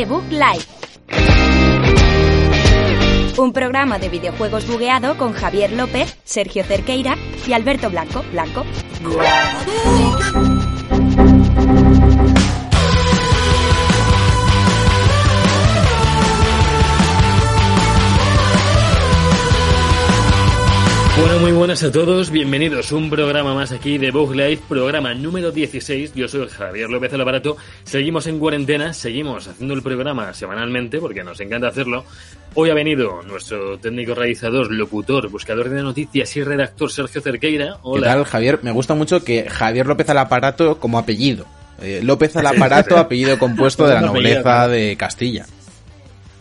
Debug Live. Un programa de videojuegos bugueado con Javier López, Sergio Cerqueira y Alberto Blanco. Blanco. Bueno, muy buenas a todos, bienvenidos a un programa más aquí de Bug Life, programa número 16. Yo soy Javier López del Aparato. Seguimos en cuarentena, seguimos haciendo el programa semanalmente porque nos encanta hacerlo. Hoy ha venido nuestro técnico realizador, locutor, buscador de noticias y redactor Sergio Cerqueira. Hola. ¿Qué tal, Javier? Me gusta mucho que Javier López al Aparato como apellido. Eh, López al Aparato, apellido compuesto de la nobleza de Castilla.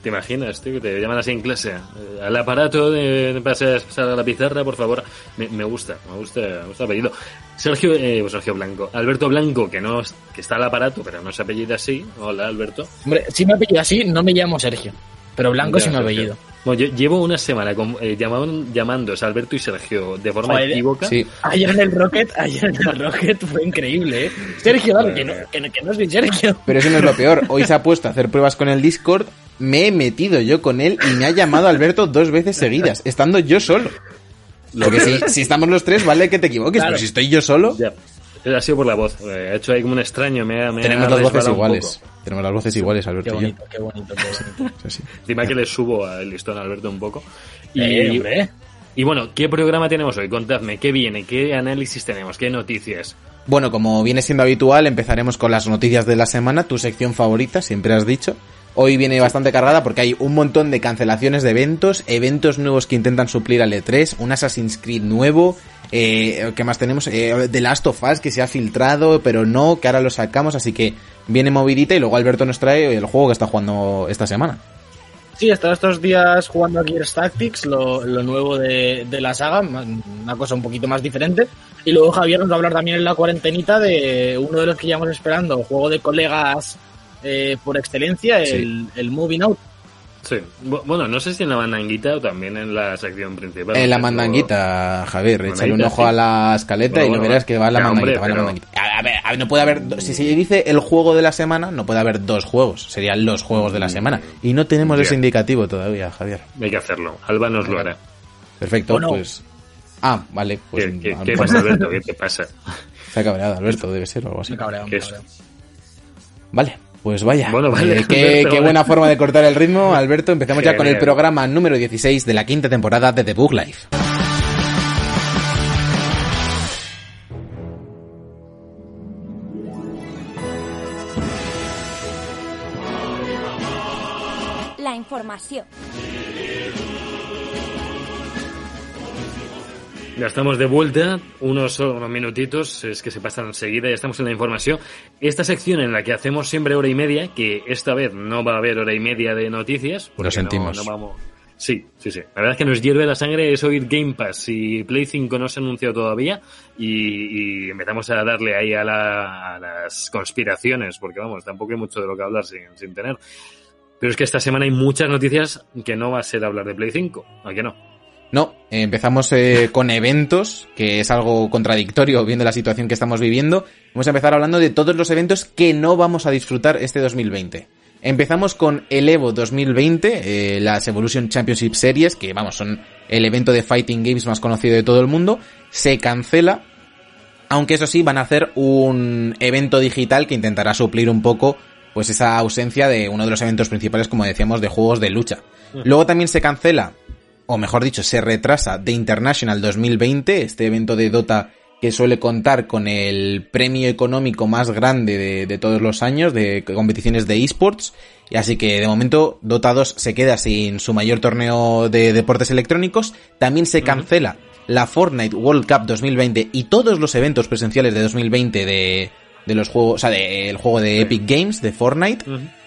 ¿Te imaginas, tío, que te llaman así en clase? Eh, al aparato de, de pasar, a la pizarra, por favor. Me, me gusta, me gusta, me gusta el apellido. Sergio, eh, pues Sergio Blanco. Alberto Blanco, que no que está al aparato, pero no se apellida así. Hola, Alberto. Hombre, si me apellido así, no me llamo Sergio. Pero Blanco Ya, sí me Sergio. apellido. Bueno, yo llevo una semana con, eh, llamaban- llamándose Alberto y Sergio de forma Joder. equívoca. Sí, Ayer en el Rocket, ayer en el Rocket fue increíble, ¿eh? Sergio, dale, que no, que, no- que no soy Sergio. pero eso no es lo peor. Hoy se ha puesto a hacer pruebas con el Discord, me he metido yo con él y me ha llamado Alberto dos veces seguidas, estando yo solo. Porque si, si estamos los tres, vale que te equivoques, Claro. pero si estoy yo solo, Ya. Ha sido por la voz. Eh, Ha hecho ahí como un extraño. Me ha, me ha tenemos las voces iguales. Tenemos las voces iguales, Qué Alberto y yo. bonito, qué bonito, qué bonito. Sí, sí. Encima que le subo al listón a Alberto un poco. Y, Eh, hombre. y bueno, ¿qué programa tenemos hoy? Contadme, ¿qué viene? ¿Qué análisis tenemos? ¿Qué noticias? Bueno, como viene siendo habitual, empezaremos con las noticias de la semana, tu sección favorita, siempre has dicho. Hoy viene bastante cargada porque hay un montón de cancelaciones de eventos, eventos nuevos que intentan suplir al E3, un Assassin's Creed nuevo, eh, ¿qué más tenemos? Eh, The Last of Us que se ha filtrado, pero no, que ahora lo sacamos, así que viene movidita y luego Alberto nos trae el juego que está jugando esta semana. Sí, he estos días jugando a Gears Tactics, lo, nuevo de, la saga, una cosa un poquito más diferente. Y luego Javier nos va a hablar también en la cuarentenita de uno de los que llevamos esperando, juego de colegas eh, por excelencia, Sí. el, el Moving Out. Sí. Bu- Bueno, no sé si en la mandanguita o también en la sección principal. En la mandanguita, Javier, échale un ojo sí. a la escaleta Bueno, y no bueno, verás que va la hombre, mandanguita, va la mandanguita. A ver, a ver, no puede haber, si se dice el juego de la semana, no puede haber dos juegos, serían los juegos de la semana. Y no tenemos ese indicativo todavía, Javier. Hay que hacerlo. Alba nos lo hará. Perfecto, pues... Ah, vale, pues... ¿Qué, qué- qué pasa, Alberto? ¿Qué te pasa? Se ha cabreado Alberto, debe ser o algo así. Me cabrea, me ¿Qué es? cabrea. Vale, pues vaya. Bueno, vale, Eh, qué, Alberto, qué vale. buena forma de cortar el ritmo, Alberto. Empezamos ya con el programa número 16 de la quinta temporada de The Book Life. La información. Ya estamos de vuelta, unos, unos minutitos, es que se pasan enseguida, ya estamos en la información. Esta sección en la que hacemos siempre hora y media, que esta vez no va a haber hora y media de noticias. Lo sentimos. No, no vamos... Sí, sí, sí. La verdad es que nos hierve la sangre es oír Game Pass y Play 5 no se ha anunciado todavía y, y empezamos a darle ahí a, la- a las conspiraciones, porque vamos, tampoco hay mucho de lo que hablar sin, sin tener. Pero es que esta semana hay muchas noticias que no va a ser hablar de Play 5, ¿a que no? No, empezamos eh, con eventos, que es algo contradictorio viendo la situación que estamos viviendo. Vamos a empezar hablando de todos los eventos que no vamos a disfrutar este 2020. Empezamos con el Evo 2020, eh, las Evolution Championship Series, que vamos, son el evento de Fighting Games más conocido de todo el mundo. Se cancela, aunque eso sí, van a hacer un evento digital que intentará suplir un poco pues esa ausencia de uno de los eventos principales, como decíamos, de juegos de lucha. Luego también se cancela, o mejor dicho, se retrasa The International 2020, este evento de Dota que suele contar con el premio económico más grande de, de todos los años de competiciones de esports. Y así que de momento Dota 2 se queda sin su mayor torneo de deportes electrónicos. También se cancela la Fortnite World Cup 2020 y todos los eventos presenciales de 2020 de, de los juegos, o sea, del juego de Epic Games, de Fortnite,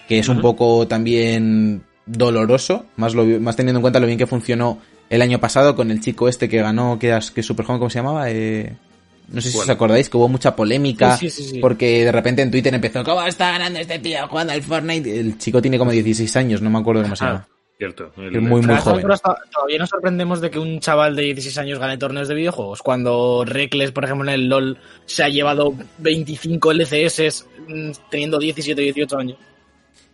que es un poco también doloroso, más, lo, más teniendo en cuenta lo bien que funcionó el año pasado con el chico este que ganó, que es, que es super joven, ¿cómo se llamaba? Eh, no sé si os acordáis que hubo mucha polémica Sí, sí, sí, sí. porque de repente en Twitter empezó, ¿cómo está ganando este tío jugando al Fortnite? El chico tiene como 16 años, no me acuerdo llama. Ah, cierto. El- Es muy, muy joven. to- Todavía nos sorprendemos de que un chaval de 16 años gane torneos de videojuegos. Cuando Reckless, por ejemplo, en el LOL se ha llevado 25 LCS mm, teniendo 17 18 años.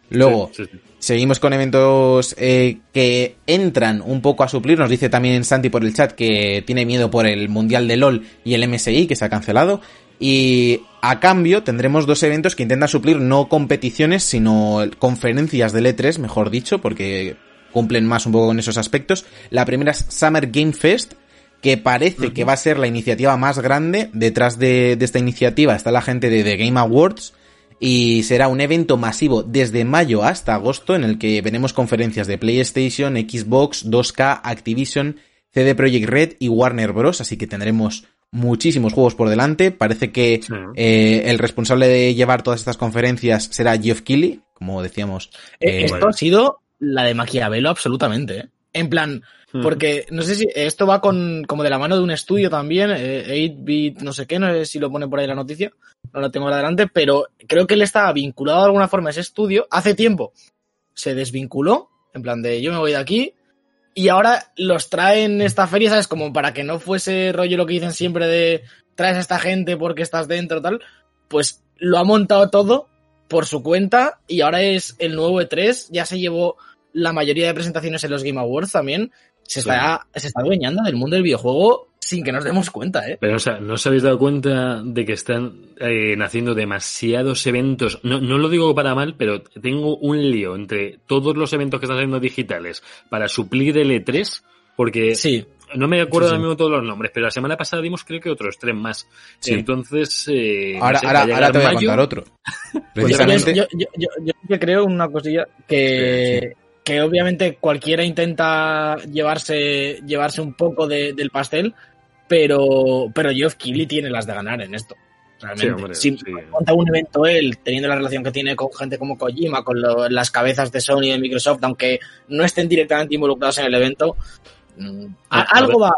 Luego, seguimos con eventos eh, que entran un poco a suplir. Nos dice también Santi por el chat que tiene miedo por el Mundial de LOL y el MSI, que se ha cancelado. Y a cambio tendremos dos eventos que intentan suplir no competiciones, sino conferencias del E3, mejor dicho, porque cumplen más un poco con esos aspectos. La primera es Summer Game Fest, que parece que va a ser la iniciativa más grande. Detrás de, de, esta iniciativa está la gente de The Game Awards, y será un evento masivo desde mayo hasta agosto en el que veremos conferencias de PlayStation, Xbox, 2K, Activision, CD Projekt Red y Warner Bros. Así que tendremos muchísimos juegos por delante. Parece que eh, el responsable de llevar todas estas conferencias será Geoff Keighley, como decíamos. Eh, esto ha sido la de Maquiavelo absolutamente. ¿eh? En plan, porque no sé si esto va con como de la mano de un estudio también, 8-bit, no sé qué, no sé si lo pone por ahí la noticia, no lo tengo adelante, pero creo que él estaba vinculado de alguna forma a ese estudio hace tiempo. Se desvinculó, en plan de yo me voy de aquí, y ahora los traen esta feria, ¿sabes? Como para que no fuese rollo lo que dicen siempre de traes a esta gente porque estás dentro, tal. Pues lo ha montado todo por su cuenta y ahora es el nuevo E3. Ya se llevó la mayoría de presentaciones en los Game Awards también se está, se está adueñando del mundo del videojuego sin que nos demos cuenta, ¿eh? Pero, o sea, ¿no os habéis dado cuenta de que están eh, naciendo demasiados eventos? No, no lo digo para mal, pero tengo un lío entre todos los eventos que están saliendo digitales para suplir el E3, porque sí. no me acuerdo sí, sí. ahora mismo todos los nombres, pero la semana pasada dimos creo que otros tres más. Sí. Entonces, eh, ahora, no sé, ahora, ahora te voy a contar otro. Precisamente. Yo, yo, yo, yo, creo una cosilla que que obviamente cualquiera intenta llevarse, llevarse un poco de, del pastel, pero, pero Geoff Keighley tiene las de ganar en esto. Realmente. Sí, hombre, si sí. monta un evento él, teniendo la relación que tiene con gente como Kojima, con lo, las cabezas de Sony y de Microsoft, aunque no estén directamente involucrados en el evento, mm, a, a algo va.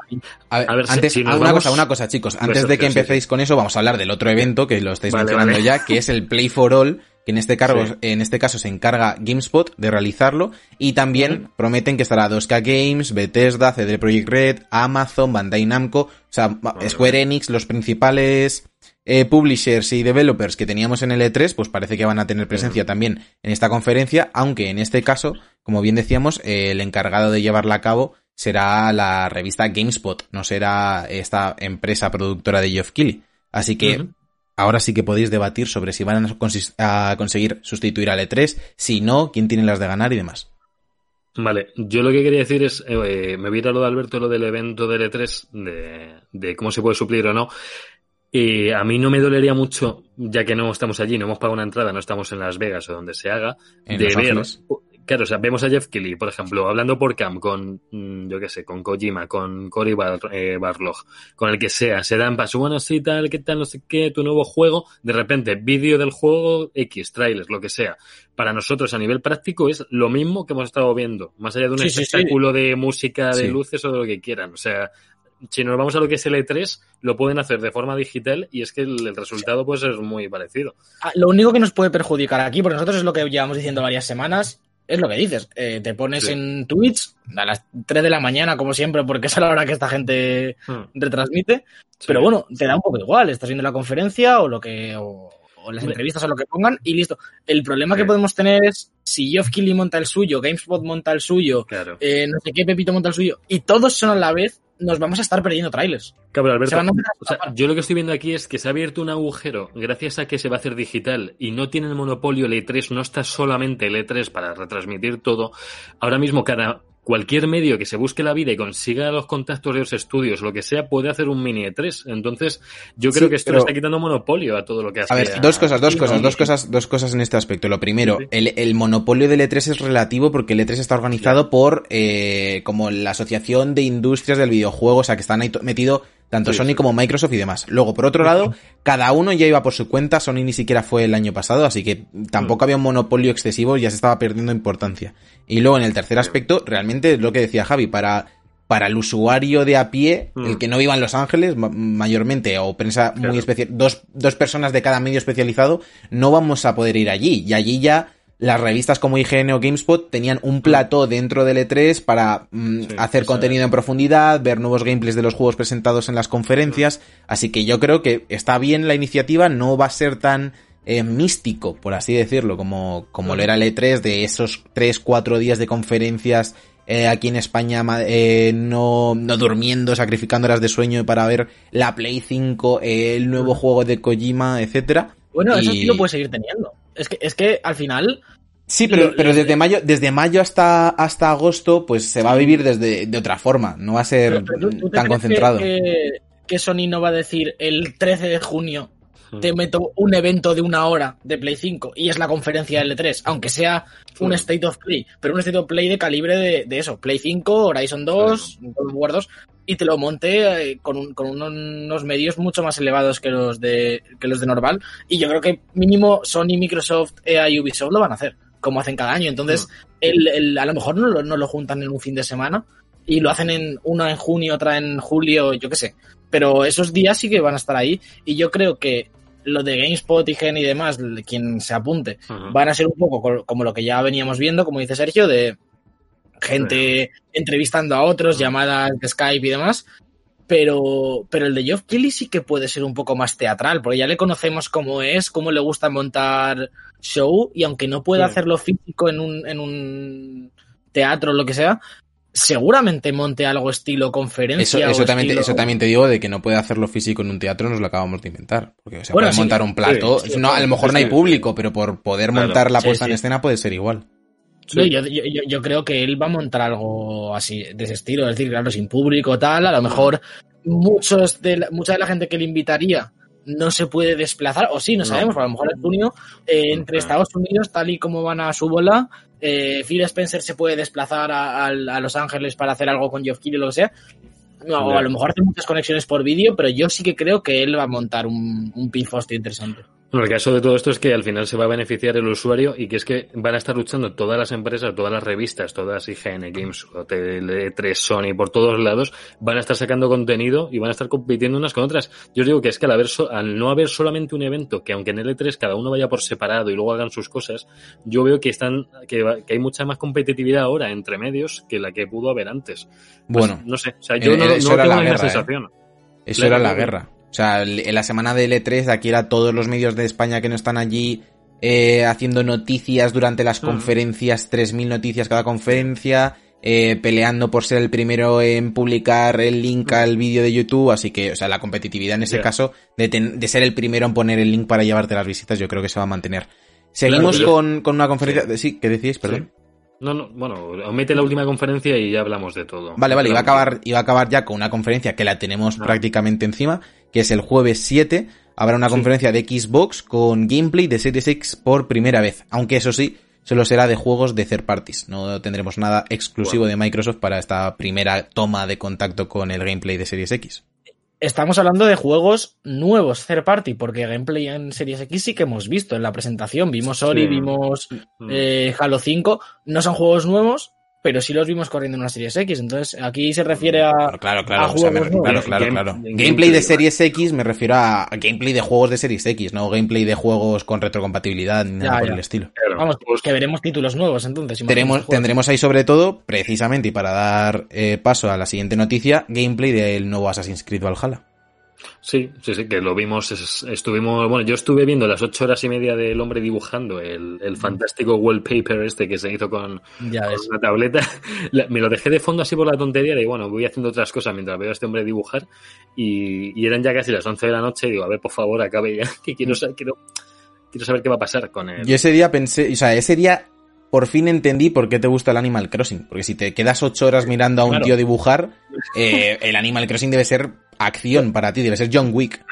A ver, a ver antes, si, si una vamos... cosa, una cosa, chicos. Antes de que empecéis con eso, vamos a hablar del otro evento que lo estáis vale, mencionando vale. ya, que es el Play for All, que en este, cargo, sí. en este caso se encarga GameSpot de realizarlo y también prometen que estará 2K Games, Bethesda, CD Projekt Red, Amazon, Bandai Namco, o sea, vale. Square Enix, los principales eh, publishers y developers que teníamos en el E3, pues parece que van a tener presencia también en esta conferencia, aunque en este caso, como bien decíamos, eh, el encargado de llevarla a cabo será la revista GameSpot, no será esta empresa productora de Geoff Keighley. Así que uh -huh ahora sí que podéis debatir sobre si van a, cons a, conseguir sustituir al E3, si no, quién tiene las de ganar y demás. Vale, yo lo que quería decir es, eh, me voy a lo de Alberto, lo del evento del E3, de, de cómo se puede suplir o no. Y a mí no me dolería mucho, ya que no estamos allí, no hemos pagado una entrada, no estamos en Las Vegas o donde se haga, en de ver. Claro, o sea, vemos a Jeff Kelly, por ejemplo, hablando por Cam con, mm, yo qué sé, con Kojima, con Cory Bar, eh, Barlog, con el que sea, se dan paso, bueno, sí, tal, qué tal, no sé qué, tu nuevo juego, de repente, vídeo del juego, X, trailers, lo que sea. Para nosotros, a nivel práctico, es lo mismo que hemos estado viendo, más allá de un sí, espectáculo sí, sí. de música, de luces o de lo que quieran. O sea, si nos vamos a lo que es el E3, lo pueden hacer de forma digital y es que el, resultado pues es muy parecido. Ah, lo único que nos puede perjudicar aquí, porque nosotros es lo que llevamos diciendo varias semanas, es lo que dices. Eh, te pones sí. en Twitch a las 3 de la mañana, como siempre, porque es a la hora que esta gente hmm. retransmite. Sí. Pero bueno, te da un poco igual. Estás viendo la conferencia o lo que. O, o las entrevistas o lo que pongan y listo. El problema sí. que podemos tener es si Geoff Keighley monta el suyo, GameSpot monta el suyo, claro. eh, no sé qué Pepito monta el suyo, y todos son a la vez, nos vamos a estar perdiendo trailers. Claro, Alberto, o sea, yo lo que estoy viendo aquí es que se ha abierto un agujero gracias a que se va a hacer digital y no tiene el monopolio el E3, no está solamente el E3 para retransmitir todo. Ahora mismo cada cualquier medio que se busque la vida y consiga los contactos de los estudios, lo que sea, puede hacer un mini E3. Entonces, yo creo sí, que esto pero... le está quitando monopolio a todo lo que hace. A ver, dos cosas, dos cosas, dos cosas, dos cosas en este aspecto. Lo primero, sí. el, el, monopolio del E3 es relativo porque el E3 está organizado por eh, como la Asociación de Industrias del Videojuego, o sea, que están ahí metido tanto sí, Sony sí. como Microsoft y demás. Luego, por otro lado, cada uno ya iba por su cuenta, Sony ni siquiera fue el año pasado, así que tampoco mm. había un monopolio excesivo, ya se estaba perdiendo importancia. Y luego, en el tercer aspecto, realmente lo que decía Javi, para, para el usuario de a pie, mm. el que no viva en Los Ángeles, mayormente, o prensa claro. muy especial, dos, dos personas de cada medio especializado, no vamos a poder ir allí. Y allí ya las revistas como IGN o GameSpot tenían un plató dentro del E3 para mm, sí, hacer contenido en profundidad, ver nuevos gameplays de los juegos presentados en las conferencias, así que yo creo que está bien la iniciativa, no va a ser tan eh, místico, por así decirlo, como, como lo era el E3, de esos 3-4 días de conferencias eh, aquí en España eh, no, no durmiendo, sacrificando horas de sueño para ver la Play 5, eh, el nuevo juego de Kojima, etcétera. Bueno, eso sí lo puedes seguir teniendo. Es que, es que al final, Sí, pero, Lo- pero desde mayo, desde mayo hasta, hasta agosto, pues se va a vivir desde de otra forma, no va a ser pero- pero ¿tú- tú te tan concentrado. Que, que- Sony no va a decir el 13 de junio. Te meto un evento de una hora de Play 5 y es la conferencia L3, aunque sea un. State of Play, pero un State of Play de calibre de, de eso, Play 5, Horizon 2, God of War 2, y te lo monte eh, con, un- con unos, unos medios mucho más elevados que los de que los de normal, y yo creo que mínimo Sony, Microsoft, EA y Ubisoft lo van a hacer, como hacen cada año, entonces el, el- a lo mejor no lo, no lo juntan en un fin de semana y lo hacen en una en junio, otra en julio, yo qué sé, pero esos días sí que van a estar ahí, y yo creo que lo de GameSpot y Gen y demás, quien se apunte, van a ser un poco co- como lo que ya veníamos viendo, como dice Sergio, de gente entrevistando a otros, llamadas de Skype y demás. Pero, pero el de Geoff Keighley sí que puede ser un poco más teatral, porque ya le conocemos cómo es, cómo le gusta montar show, y aunque no pueda Sí. hacerlo físico en un, en un teatro o lo que sea, seguramente monte algo estilo conferencia. Eso, o eso, también, estilo- eso también te digo de que no puede hacerlo físico en un teatro, nos lo acabamos de inventar. Porque se Bueno, puede sí. montar un plato. Sí, sí, no, a lo mejor no hay público, pero por poder Claro. montar la Sí, puesta sí. en escena puede ser igual. No, yo, yo- creo que él va a montar algo así, de ese estilo, es decir, claro, sin público tal, a lo mejor muchos de la- mucha de la gente que le invitaría no se puede desplazar, o sí, no, No. sabemos, pero a lo mejor en junio, eh, entre. Estados Unidos, tal y como van a su bola, eh, Phil Spencer se puede desplazar a, a- a Los Ángeles para hacer algo con Geoff Keighley o lo que sea, no, a lo mejor hace muchas conexiones por vídeo, pero yo sí que creo que él va a montar un, un pifostio interesante. Bueno, el caso de todo esto es que al final se va a beneficiar el usuario y que es que van a estar luchando todas las empresas, todas las revistas, todas IGN, Games, Tele 3, Sony, por todos lados, van a estar sacando contenido y van a estar compitiendo unas con otras. Yo os digo que es que al, haber so- al no haber solamente un evento, que aunque en L3 cada uno vaya por separado y luego hagan sus cosas, yo veo que están que, que hay mucha más competitividad ahora entre medios que la que pudo haber antes. Pues, Bueno, no sé, o sea, yo eh, no, tengo la guerra, ¿eh? sensación. Eso era la guerra. O sea, en la semana del E3, de aquí era todos los medios de España que no están allí eh, haciendo noticias durante las Mm. conferencias, 3.000 noticias cada conferencia, eh, peleando por ser el primero en publicar el link al vídeo de YouTube. Así que, o sea, la competitividad en ese caso de, ten- de ser el primero en poner el link para llevarte las visitas, yo creo que se va a mantener. Seguimos Claro, yo- con, con una conferencia. Sí, ¿qué decíais? Perdón. No, no, bueno, omite la última conferencia y ya hablamos de todo. Vale, vale, iba a acabar, iba a acabar ya con una conferencia que la tenemos Ah. prácticamente encima, que es el jueves 7. Habrá una Sí. conferencia de Xbox con gameplay de Series X por primera vez. Aunque eso sí, solo será de juegos de third parties. No tendremos nada exclusivo de Microsoft para esta primera toma de contacto con el gameplay de Series X. Estamos hablando de juegos nuevos, third party, porque gameplay en Series X sí que hemos visto en la presentación. Vimos Ori, Sí. vimos Mm. eh, Halo 5. No son juegos nuevos, pero sí los vimos corriendo en una Series X. Entonces, aquí se refiere a. Claro, claro, claro. a o sea, me- juegos nuevos. claro, claro, Game- claro. game- Gameplay de Series X me refiero a a gameplay de juegos de Series X, no gameplay de juegos con retrocompatibilidad ni nada Ya, por ya. el estilo. Vamos, pues- que veremos títulos nuevos entonces. Tenemos, juegos. tendremos ahí sobre todo, precisamente, y para dar eh, paso a la siguiente noticia, gameplay del nuevo Assassin's Creed Valhalla. Sí, sí, sí, que lo vimos, es- estuvimos, bueno, yo estuve viendo las ocho horas y media del hombre dibujando el, el fantástico wallpaper este que se hizo con, Ya con una tableta. La- Me lo dejé de fondo así por la tontería de, bueno, voy haciendo otras cosas mientras veo a este hombre dibujar y, y eran ya casi las 11 de la noche y digo, a ver, por favor, acabe ya, que quiero, sa- quiero, quiero saber qué va a pasar con él. Yo ese día pensé, o sea, ese día por fin entendí por qué te gusta el Animal Crossing. Porque si te quedas ocho horas mirando a un Claro. tío dibujar, eh, el Animal Crossing debe ser acción para ti, debe ser John Wick.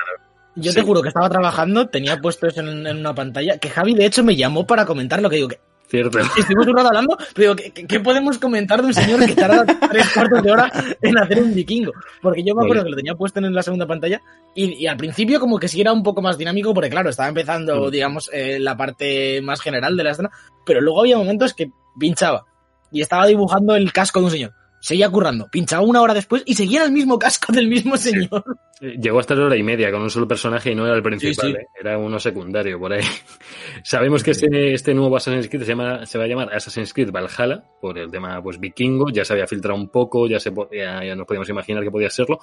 Yo Sí. te juro que estaba trabajando, tenía puesto eso en, en una pantalla, que Javi de hecho me llamó para comentar lo que digo, que Cierto. estuvimos un rato hablando, pero ¿qué, qué- podemos comentar de un señor que tarda tres cuartos de hora en hacer un vikingo? Porque yo me acuerdo que lo tenía puesto en la segunda pantalla y, y al principio como que sí era un poco más dinámico porque claro, estaba empezando, Mm. digamos, eh, la parte más general de la escena, pero luego había momentos que pinchaba y estaba dibujando el casco de un señor. Seguía currando, pinchaba una hora después y seguía el mismo casco del mismo señor. Llegó hasta la hora y media con un solo personaje y no era el principal, Sí, sí. ¿eh? era uno secundario por ahí. Sabemos que este, este nuevo Assassin's Creed se, llama, se va a llamar Assassin's Creed Valhalla por el tema pues vikingo, ya se había filtrado un poco, ya, se, ya, ya nos podíamos imaginar que podía serlo.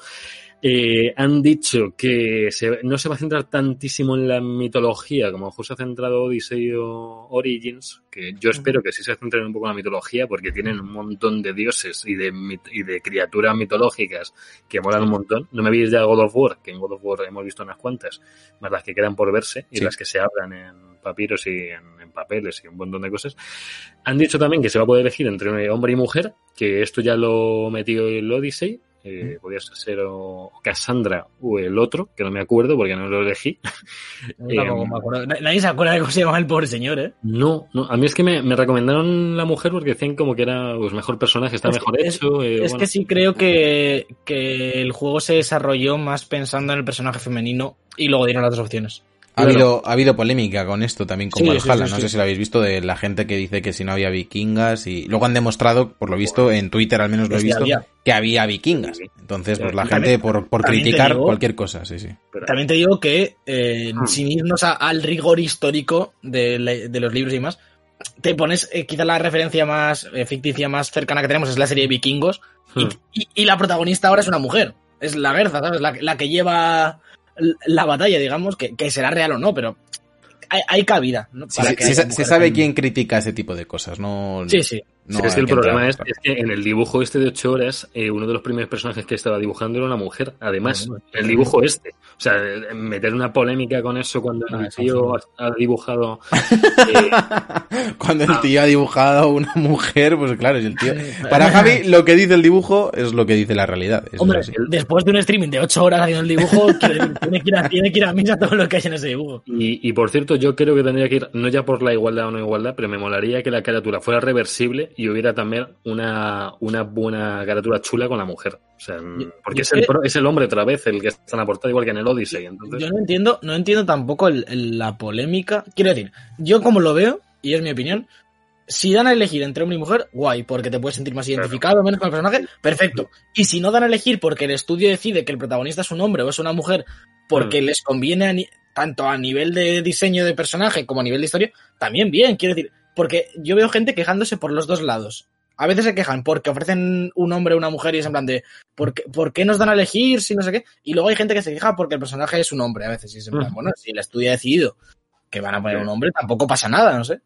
Eh, han dicho que se- no se va a centrar tantísimo en la mitología como justo ha centrado Odyssey o Origins, que yo espero que sí se centren un poco en la mitología porque tienen un montón de dioses y de, y de criaturas mitológicas que molan un montón. No me veis ya God of War, que en God of War hemos visto unas cuantas, más las que quedan por verse y Sí. las que se hablan en papiros y en, en papeles y un montón de cosas. Han dicho también que se va a poder elegir entre hombre y mujer, que esto ya lo metió el Odyssey. Eh, podía ser o Cassandra o el otro, que no me acuerdo porque no lo elegí. Yo tampoco me acuerdo. Na- Nadie se acuerda de cómo se llama el pobre señor, ¿eh? No, no, a mí es que me, me recomendaron la mujer porque decían como que era pues, mejor personaje, está Es- mejor hecho. eh, Es bueno. que sí creo que, que el juego se desarrolló más pensando en el personaje femenino y luego dieron las dos opciones. Ha, Claro. habido, ha habido polémica con esto también con Sí, Valhalla. sí, sí, no sí. sé si lo habéis visto de la gente que dice que si no había vikingas y luego han demostrado, por lo visto, en Twitter al menos lo he visto, había. que había vikingas. Entonces, pues la gente por, por criticar digo- cualquier cosa, sí, sí. También te digo que, eh, Hmm. sin irnos a- al rigor histórico de, la- de los libros y más, te pones eh, quizá la referencia más eh, ficticia más cercana que tenemos es la serie de vikingos y, Hmm. y- y la protagonista ahora es una mujer. Es la Gerza, ¿sabes? La, la que lleva la batalla, digamos, que, que será real o no, pero hay, hay cabida. ¿no? Para se, que se sabe quién critica ese tipo de cosas, no... Sí, sí. No Sí, es que el que problema entrar, es, es que en el dibujo este de 8 horas, eh, uno de los primeros personajes que estaba dibujando era una mujer. Además, Bueno, el dibujo este. O sea, meter una polémica con eso cuando Ah, el tío ha, ha dibujado. eh, Cuando Ah. el tío ha dibujado a una mujer, pues claro, es el tío... Para Javi, lo que dice el dibujo es lo que dice la realidad. Hombre, así. después de un streaming de 8 horas haciendo el dibujo, tiene, que ir a, tiene que ir a misa todo lo que hay en ese dibujo. y, y por cierto, yo creo que tendría que ir, no ya por la igualdad o no igualdad, pero me molaría que la caratura fuera reversible y hubiera también una, una buena caratura chula con la mujer. O sea, porque es el, es el hombre otra vez el que está en la portada, igual que en el Odyssey. Entonces, Yo no entiendo, no entiendo tampoco el- el- la polémica. Quiero decir, yo como lo veo, y es mi opinión, si dan a elegir entre hombre y mujer, guay, porque te puedes sentir más identificado, menos con el personaje, perfecto. Y si no dan a elegir porque el estudio decide que el protagonista es un hombre o es una mujer, porque les conviene a tanto a nivel de diseño de personaje como a nivel de historia, también bien, quiero decir, porque yo veo gente quejándose por los dos lados. A veces se quejan porque ofrecen un hombre o una mujer y es en plan de ¿por qué, por qué nos dan a elegir si no sé qué? Y luego hay gente que se queja porque el personaje es un hombre a veces y es en plan, bueno, si el estudio ha decidido que van a poner un hombre, tampoco pasa nada, no sé.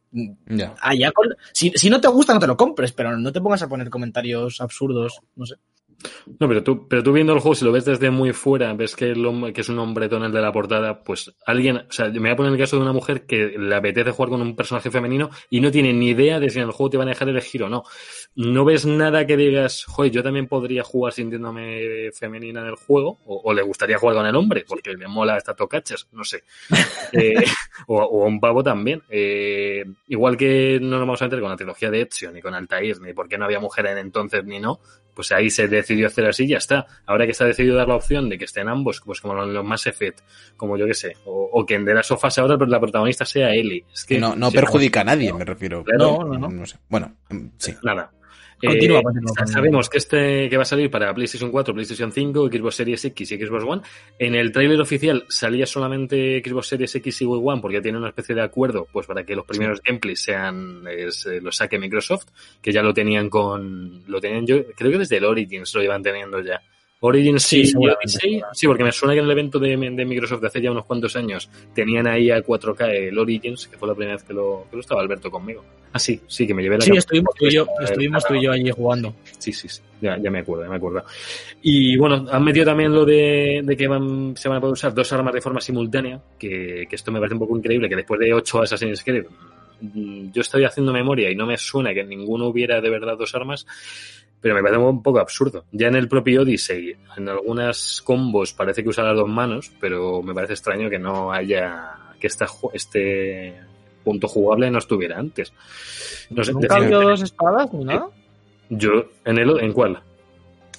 Allá con- si, si no te gusta, no te lo compres, pero no te pongas a poner comentarios absurdos, no sé. No, pero tú, pero tú viendo el juego, si lo ves desde muy fuera, ves que, el hombre- que es un hombretón el de la portada, pues alguien, o sea, me voy a poner el caso de una mujer que le apetece jugar con un personaje femenino y no tiene ni idea de si en el juego te van a dejar elegir o no. No ves nada que digas, joder, yo también podría jugar sintiéndome femenina en el juego, o, o le gustaría jugar con el hombre, porque le mola estas tocachas, no sé. Eh, o, un pavo también. Eh, igual que no nos vamos a meter con la trilogía de Ezio, ni con Altair, ni porque no había mujer en entonces ni no, pues ahí se decidió hacer así y ya está. Ahora que se ha decidido dar la opción de que estén ambos, pues como los Mass Effect, como yo que sé, o, o que en de las sofás ahora pero la protagonista sea Ellie. Es que no no perjudica a nadie, me refiero. Claro. No, no, no. sé. Bueno, mm, sí. Nada. Continúa, Eh, continúa. Sabemos que este que va a salir para PlayStation 4, PlayStation 5, Xbox Series X y Xbox One. En el tráiler oficial salía solamente Xbox Series X y One porque tiene una especie de acuerdo pues para que los primeros gameplays sean es, eh, los saque Microsoft, que ya lo tenían con lo tenían yo, creo que desde el Origins lo iban teniendo ya. Origins Sí, sí, Odyssey, sí, porque me suena que en el evento de, de Microsoft de hace ya unos cuantos años tenían ahí a 4K el Origins, que fue la primera vez que lo, que lo estaba Alberto conmigo. Ah, sí, sí, que me llevé la Sí, estuvimos tú y yo, estuvimos tú y yo allí jugando. Sí, sí, sí. Ya, ya me acuerdo, ya me acuerdo. Y bueno, han metido también lo de, de que van, se van a poder usar dos armas de forma simultánea, que, que esto me parece un poco increíble, que después de ocho Assassin's Creed, mm, yo estoy haciendo memoria y no me suena que ninguno hubiera de verdad dos armas, pero me parece un poco absurdo. Ya en el propio Odyssey, en algunas combos parece que usa las dos manos, pero me parece extraño que no haya, que esta, este punto jugable no estuviera antes. No sé, ¿Nunca decían- había dos espadas ni nada? yo, ¿en el, en cuál?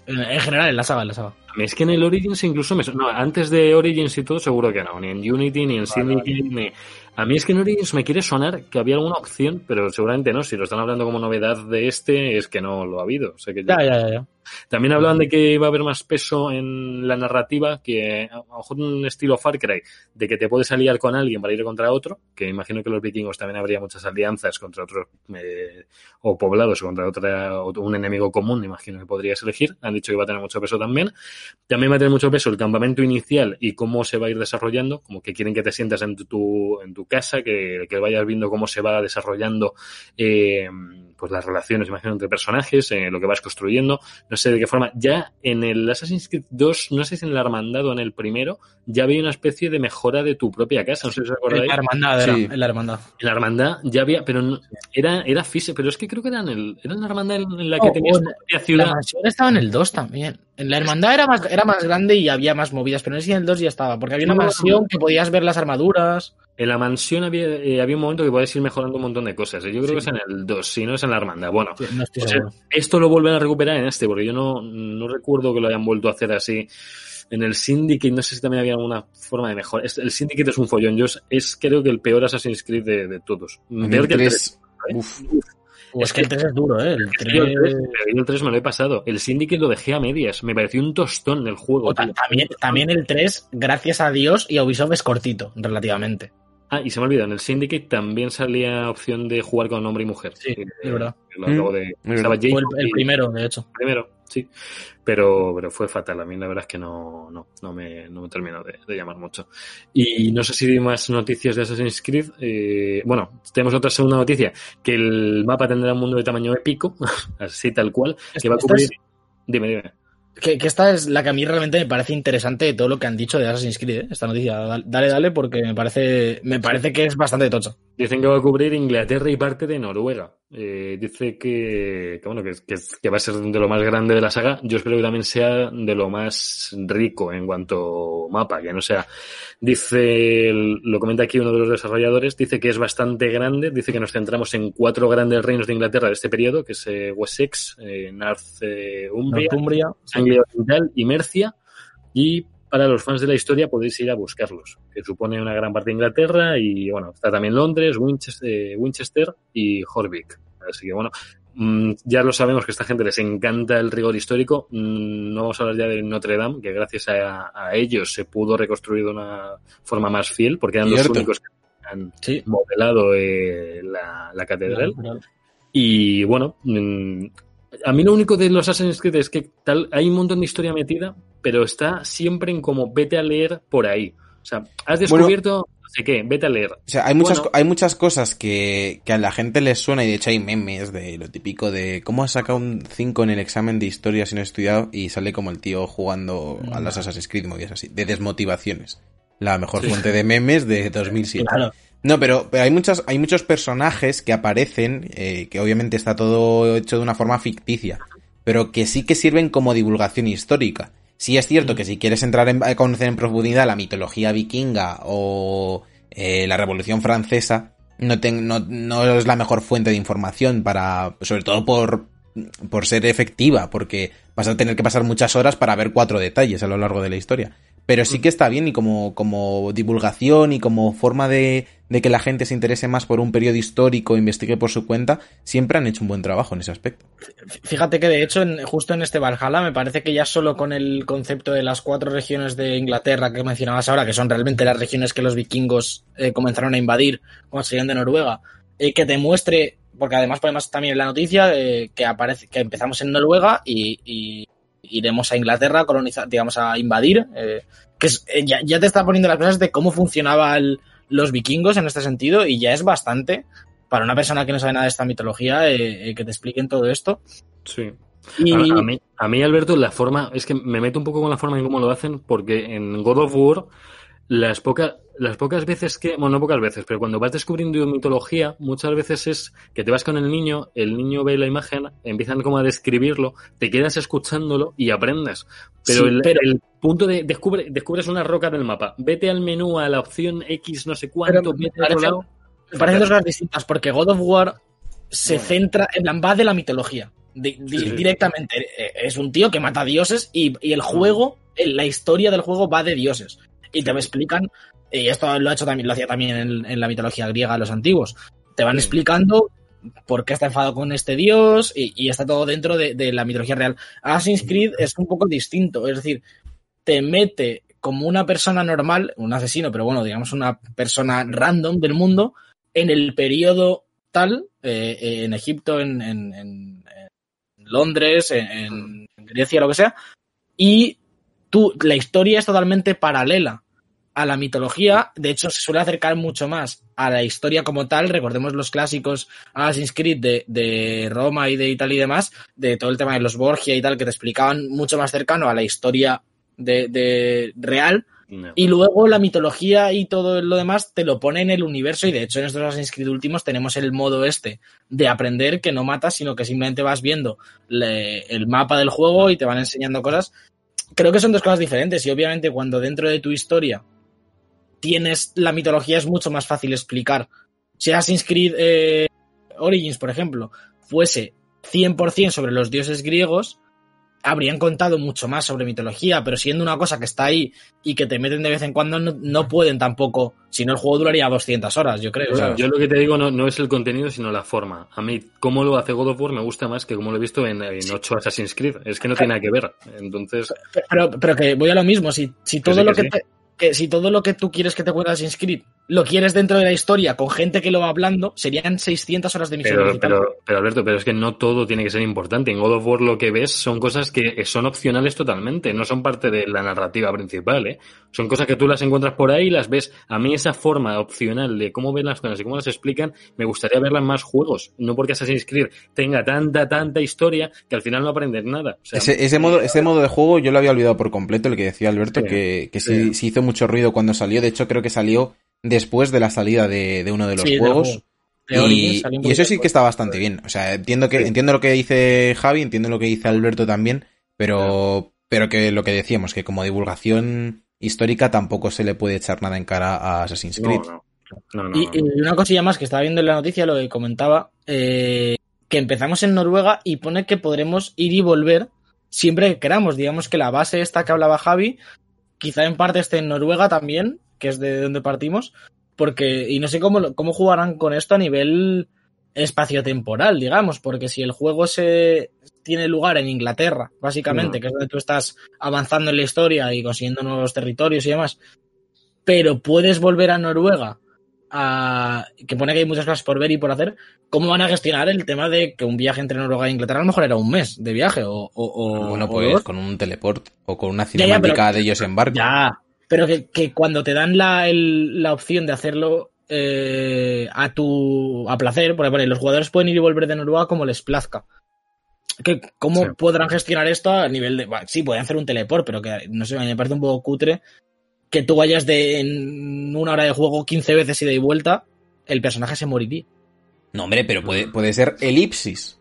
En, en general, en la saga, en la saga. A mí es que en el Origins incluso me... No, antes de Origins y todo seguro que no. Ni en Unity, ni en Syndicate, ni... A mí es que Norius me quiere sonar que había alguna opción, pero seguramente no. Si lo están hablando como novedad de este, es que no lo ha habido. O sea que ya, ya. ya. También hablaban de que iba a haber más peso en la narrativa, que a lo mejor un estilo Far Cry, de que te puedes aliar con alguien para ir contra otro, que imagino que los vikingos también habría muchas alianzas contra otros, eh, o poblados contra otra, un enemigo común, imagino que podrías elegir. Han dicho que va a tener mucho peso también. También va a tener mucho peso el campamento inicial y cómo se va a ir desarrollando, como que quieren que te sientas en tu, en tu casa, que, que vayas viendo cómo se va desarrollando eh, pues las relaciones, imagino, entre personajes, eh, lo que vas construyendo, no sé de qué forma. Ya en el Assassin's Creed 2, no sé si en la hermandad o en el primero, ya había una especie de mejora de tu propia casa, no sé si os En acordáis. la hermandad era, Sí. en la hermandad. En la hermandad ya había, pero no- era, era físico, pero es que creo que era en, el, era en la hermandad en, en la que Oh, tenías oh, tu propia La ciudad. mansión estaba en el 2 también. En la hermandad era más, era más grande y había más movidas, pero no sé si en el 2 ya estaba, porque había una No, no, mansión que podías ver las armaduras. En la mansión había, eh, había un momento que podías ir mejorando un montón de cosas. Yo creo Sí. que es en el 2, si no es en la hermandad. Bueno, No estoy O sea, seguro. esto lo vuelven a recuperar en este, porque yo no, no recuerdo que lo hayan vuelto a hacer así. En el Syndicate, no sé si también había alguna forma de mejor. El Syndicate es un follón. Yo es, es creo que el peor Assassin's Creed de, de todos. Peor el que el 3, 3. uf, O es que el 3 es duro, ¿eh? El Yo el 3, 3... pero yo el 3 me lo he pasado. El Syndicate lo dejé a medias. Me pareció un tostón el juego. O ta- tío. también, también el 3, gracias a Dios y a Ubisoft es cortito, relativamente. Ah, y se me olvidó, en el Syndicate también salía opción de jugar con hombre y mujer. Sí, Que- es verdad. lo Mm, de- es estaba verdad. Fue el, primero, de hecho. primero, sí. Pero, pero fue fatal. A mí la verdad es que no, no, no me, no me terminó de, de llamar mucho. Y no sé si hay más noticias de Assassin's Creed. Eh, bueno, tenemos otra segunda noticia, que el mapa tendrá un mundo de tamaño épico, así tal cual, que va a cubrir... Dime, dime. Que, esta es la que a mí realmente me parece interesante de todo lo que han dicho de Assassin's Creed, ¿eh? esta noticia. Dale, dale, porque me parece, me parece que es bastante tocha. Dicen que va a cubrir Inglaterra y parte de Noruega. Eh, dice que, que bueno, que, que, que va a ser de lo más grande de la saga. Yo espero que también sea de lo más rico en cuanto mapa, que no sea. Dice, lo comenta aquí uno de los desarrolladores, dice que es bastante grande, dice que nos centramos en cuatro grandes reinos de Inglaterra de este periodo, que es eh, Wessex, eh, Northumbria, Northumbria. Anglia Occidental y Mercia. Y para los fans de la historia podéis ir a buscarlos, que supone una gran parte de Inglaterra y bueno, está también Londres, Winchester, eh, Winchester y Horvick. Así que bueno, mm, ya lo sabemos que a esta gente les encanta el rigor histórico. Mm, No vamos a hablar ya de Notre Dame, que gracias a, a ellos se pudo reconstruir de una forma más fiel, porque eran Cierto. los únicos que han Sí. modelado eh, la, la catedral. Y bueno, mm, a mí lo único de los Assassin's Creed es que tal, hay un montón de historia metida, pero está siempre en como vete a leer por ahí. O sea, has descubierto no sé qué, vete a leer. O sea, hay muchas, Bueno. hay muchas cosas que, que a la gente les suena y de hecho hay memes de lo típico de cómo has sacado un 5 en el examen de historia si no he estudiado y sale como el tío jugando a las Assassin's Creed movidas así, de desmotivaciones. La mejor Sí. fuente de memes de 2007. Claro. No, pero, pero hay muchas, hay muchos personajes que aparecen, eh, que obviamente está todo hecho de una forma ficticia, pero que sí que sirven como divulgación histórica. Sí es cierto que si quieres entrar en, a conocer en profundidad la mitología vikinga o eh, la Revolución Francesa, no, no, no es la mejor fuente de información para, sobre todo por, por ser efectiva, porque vas a tener que pasar muchas horas para ver cuatro detalles a lo largo de la historia. Pero sí que está bien y como, como divulgación y como forma de, de que la gente se interese más por un periodo histórico, investigue por su cuenta, siempre han hecho un buen trabajo en ese aspecto. Fíjate que de hecho, en- justo en este Valhalla, me parece que ya solo con el concepto de las cuatro regiones de Inglaterra que mencionabas ahora, que son realmente las regiones que los vikingos eh, comenzaron a invadir cuando salían de Noruega, eh, que te muestre, porque además ponemos también en la noticia eh, que aparece que empezamos en Noruega y, y iremos a Inglaterra a colonizar, digamos, a invadir, eh, que es- eh, ya, ya te está poniendo las cosas de cómo funcionaban los vikingos en este sentido y ya es bastante para una persona que no sabe nada de esta mitología eh, eh, que te expliquen todo esto. Sí. Y A, a mí, a mí, Alberto, la forma, es que me meto un poco con la forma en cómo lo hacen, porque en God of War, las pocas, las pocas veces que, bueno, no pocas veces, pero cuando vas descubriendo mitología, muchas veces es que te vas con el niño, el niño ve la imagen, empiezan como a describirlo, te quedas escuchándolo y aprendes. Pero, Sí, el, pero- el punto de descubre, descubres una roca del mapa, vete al menú, a la opción X, no sé cuánto, vete a otro parece- lado. me parecen dos cosas distintas, porque God of War se Bueno. centra en plan, va de la mitología. Di- di- Sí, sí. Directamente. Eh, Es un tío que mata dioses y, y el juego, eh, la historia del juego va de dioses. y te explican, y esto lo ha hecho también, lo hacía también en, en la mitología griega los antiguos, te van Sí. explicando por qué está enfadado con este dios y, y está todo dentro de, de la mitología real. Assassin's Creed es un poco distinto, es decir, te mete como una persona normal, un asesino, pero bueno, digamos una persona random del mundo, en el periodo tal, eh, eh, en Egipto, en, en- Londres, en, en Grecia, lo que sea, y tú, la historia es totalmente paralela a la mitología, de hecho se suele acercar mucho más a la historia como tal, recordemos los clásicos Assassin's Creed de, de Roma y de Italia y demás, de todo el tema de los Borgia y tal, que te explicaban mucho más cercano a la historia de, de real, No. y luego la mitología y todo lo demás te lo pone en el universo y de hecho en estos Assassin's Creed últimos tenemos el modo este de aprender que no matas, sino que simplemente vas viendo le- el mapa del juego y te van enseñando cosas. Creo que son dos cosas diferentes y obviamente cuando dentro de tu historia tienes la mitología es mucho más fácil explicar. Si Assassin's Creed eh, Origins, por ejemplo, fuese 100% sobre los dioses griegos, habrían contado mucho más sobre mitología, pero siendo una cosa que está ahí y que te meten de vez en cuando, no, no pueden tampoco, si no el juego duraría 200 horas, yo creo. ¿sabes? Yo lo que te digo no, no es el contenido, sino la forma. A mí, cómo lo hace God of War me gusta más que cómo lo he visto en, en 8 Assassin's Creed. Es que no tiene nada que ver. Entonces, Pero, pero que voy a lo mismo, si, si todo sí, lo que que, te- que si todo lo que tú quieres que te cuente Assassin's Creed lo quieres dentro de la historia con gente que lo va hablando, serían 600 horas de misión pero, pero, pero Alberto, pero es que no todo tiene que ser importante. En God of War lo que ves son cosas que son opcionales totalmente, no son parte de la narrativa principal, ¿eh? Son cosas que tú las encuentras por ahí y las ves. A mí esa forma opcional de cómo ven las cosas y cómo las explican, me gustaría verla en más juegos. No porque Assassin's Creed tenga tanta, tanta historia que al final no aprendes nada. O sea, Ese, ese modo, ese modo de juego yo lo había olvidado por completo, el que decía Alberto, Sí, que, que sí, sí. sí hizo mucho ruido cuando salió. De hecho, creo que salió después de la salida de, de uno de los Sí, juegos. juego. De Origins Y, eso sí que está bastante bien. O sea, entiendo que, Sí. entiendo lo que dice Javi, entiendo lo que dice Alberto también, pero, pero que lo que decíamos, que como divulgación histórica tampoco se le puede echar nada en cara a Assassin's no, Creed. no. No, no, Y, y una cosilla más que estaba viendo en la noticia, lo que comentaba, eh, que empezamos en Noruega y pone que podremos ir y volver siempre que queramos. Digamos que la base esta que hablaba Javi, quizá en parte esté en Noruega también, que es de donde partimos, porque, y no sé cómo, cómo jugarán con esto a nivel espaciotemporal, digamos, porque si el juego se tiene lugar en Inglaterra, básicamente, No. que es donde tú estás avanzando en la historia y consiguiendo nuevos territorios y demás, pero puedes volver a Noruega a, que pone que hay muchas cosas por ver y por hacer, ¿cómo van a gestionar el tema de que un viaje entre Noruega e Inglaterra a lo mejor era un mes de viaje o, o- o- Bueno, o pues dos? con un teleport o con una Ya, ya, cinemática pero- de ellos en barco. Ya, pero que, que cuando te dan la, el- la opción de hacerlo eh, a tu a placer, porque pone, los jugadores pueden ir y volver de Noruega como les plazca. Que, ¿Cómo Sí. podrán gestionar esto a nivel de... bueno, sí, pueden hacer un teleport, pero que no sé, me parece un poco cutre que tú vayas de en una hora de juego 15 veces ida y vuelta, el personaje se moriría. No, hombre, pero puede, puede ser elipsis.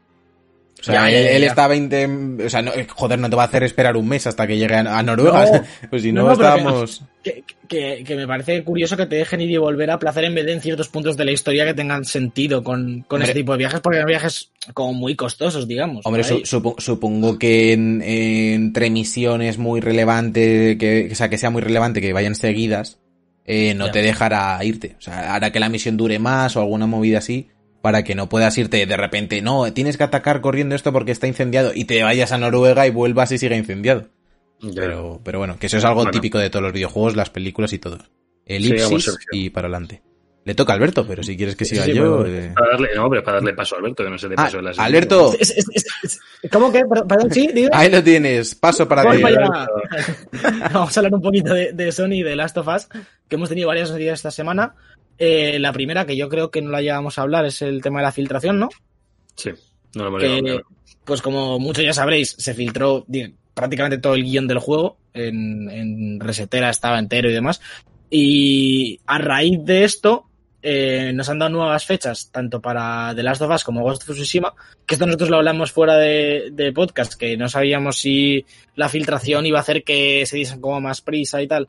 O sea, Ya, él, ya, él ya. está a 20... O sea, no, joder, no te va a hacer esperar un mes hasta que llegue a, Noruega. No. pues si no, No, estábamos... Que, que- que me parece curioso que te dejen ir y volver a placer en vez de en ciertos puntos de la historia que tengan sentido con, con ese tipo de viajes, porque son viajes como muy costosos, digamos. Hombre, su- supongo que en- entre misiones muy relevantes, que, o sea, que sea muy relevante que vayan seguidas, eh, no Ya. te dejará irte. O sea, hará que la misión dure más o alguna movida así, para que no puedas irte de repente, no, tienes que atacar corriendo esto porque está incendiado, y te vayas a Noruega y vuelvas y siga incendiado. Pero, pero bueno, que eso es algo Bueno. típico de todos los videojuegos, las películas y todo. Elipsis y para adelante. Le toca a Alberto, pero si quieres que siga sí, yo... bueno, eh, Para darle, no, pero para darle paso a Alberto, que no se dé Ah, paso en las Alberto. Es- es- es- es- ¿Cómo que? Perdón, sí, dime. Ahí lo tienes, paso para ti. Vamos a hablar un poquito de, de Sony y de Last of Us, que hemos tenido varias noticias esta semana. Eh, la primera, que yo creo que no la llevamos a hablar, es el tema de la filtración, ¿no? Sí, no lo hemos que, llegado, claro. pues como muchos ya sabréis, se filtró prácticamente todo el guion del juego, en, en Resetera estaba entero y demás, y a raíz de esto eh, nos han dado nuevas fechas, tanto para The Last of Us como Ghost of Tsushima, que esto nosotros lo hablamos fuera de, de podcast, que no sabíamos si la filtración iba a hacer que se diesen como más prisa y tal.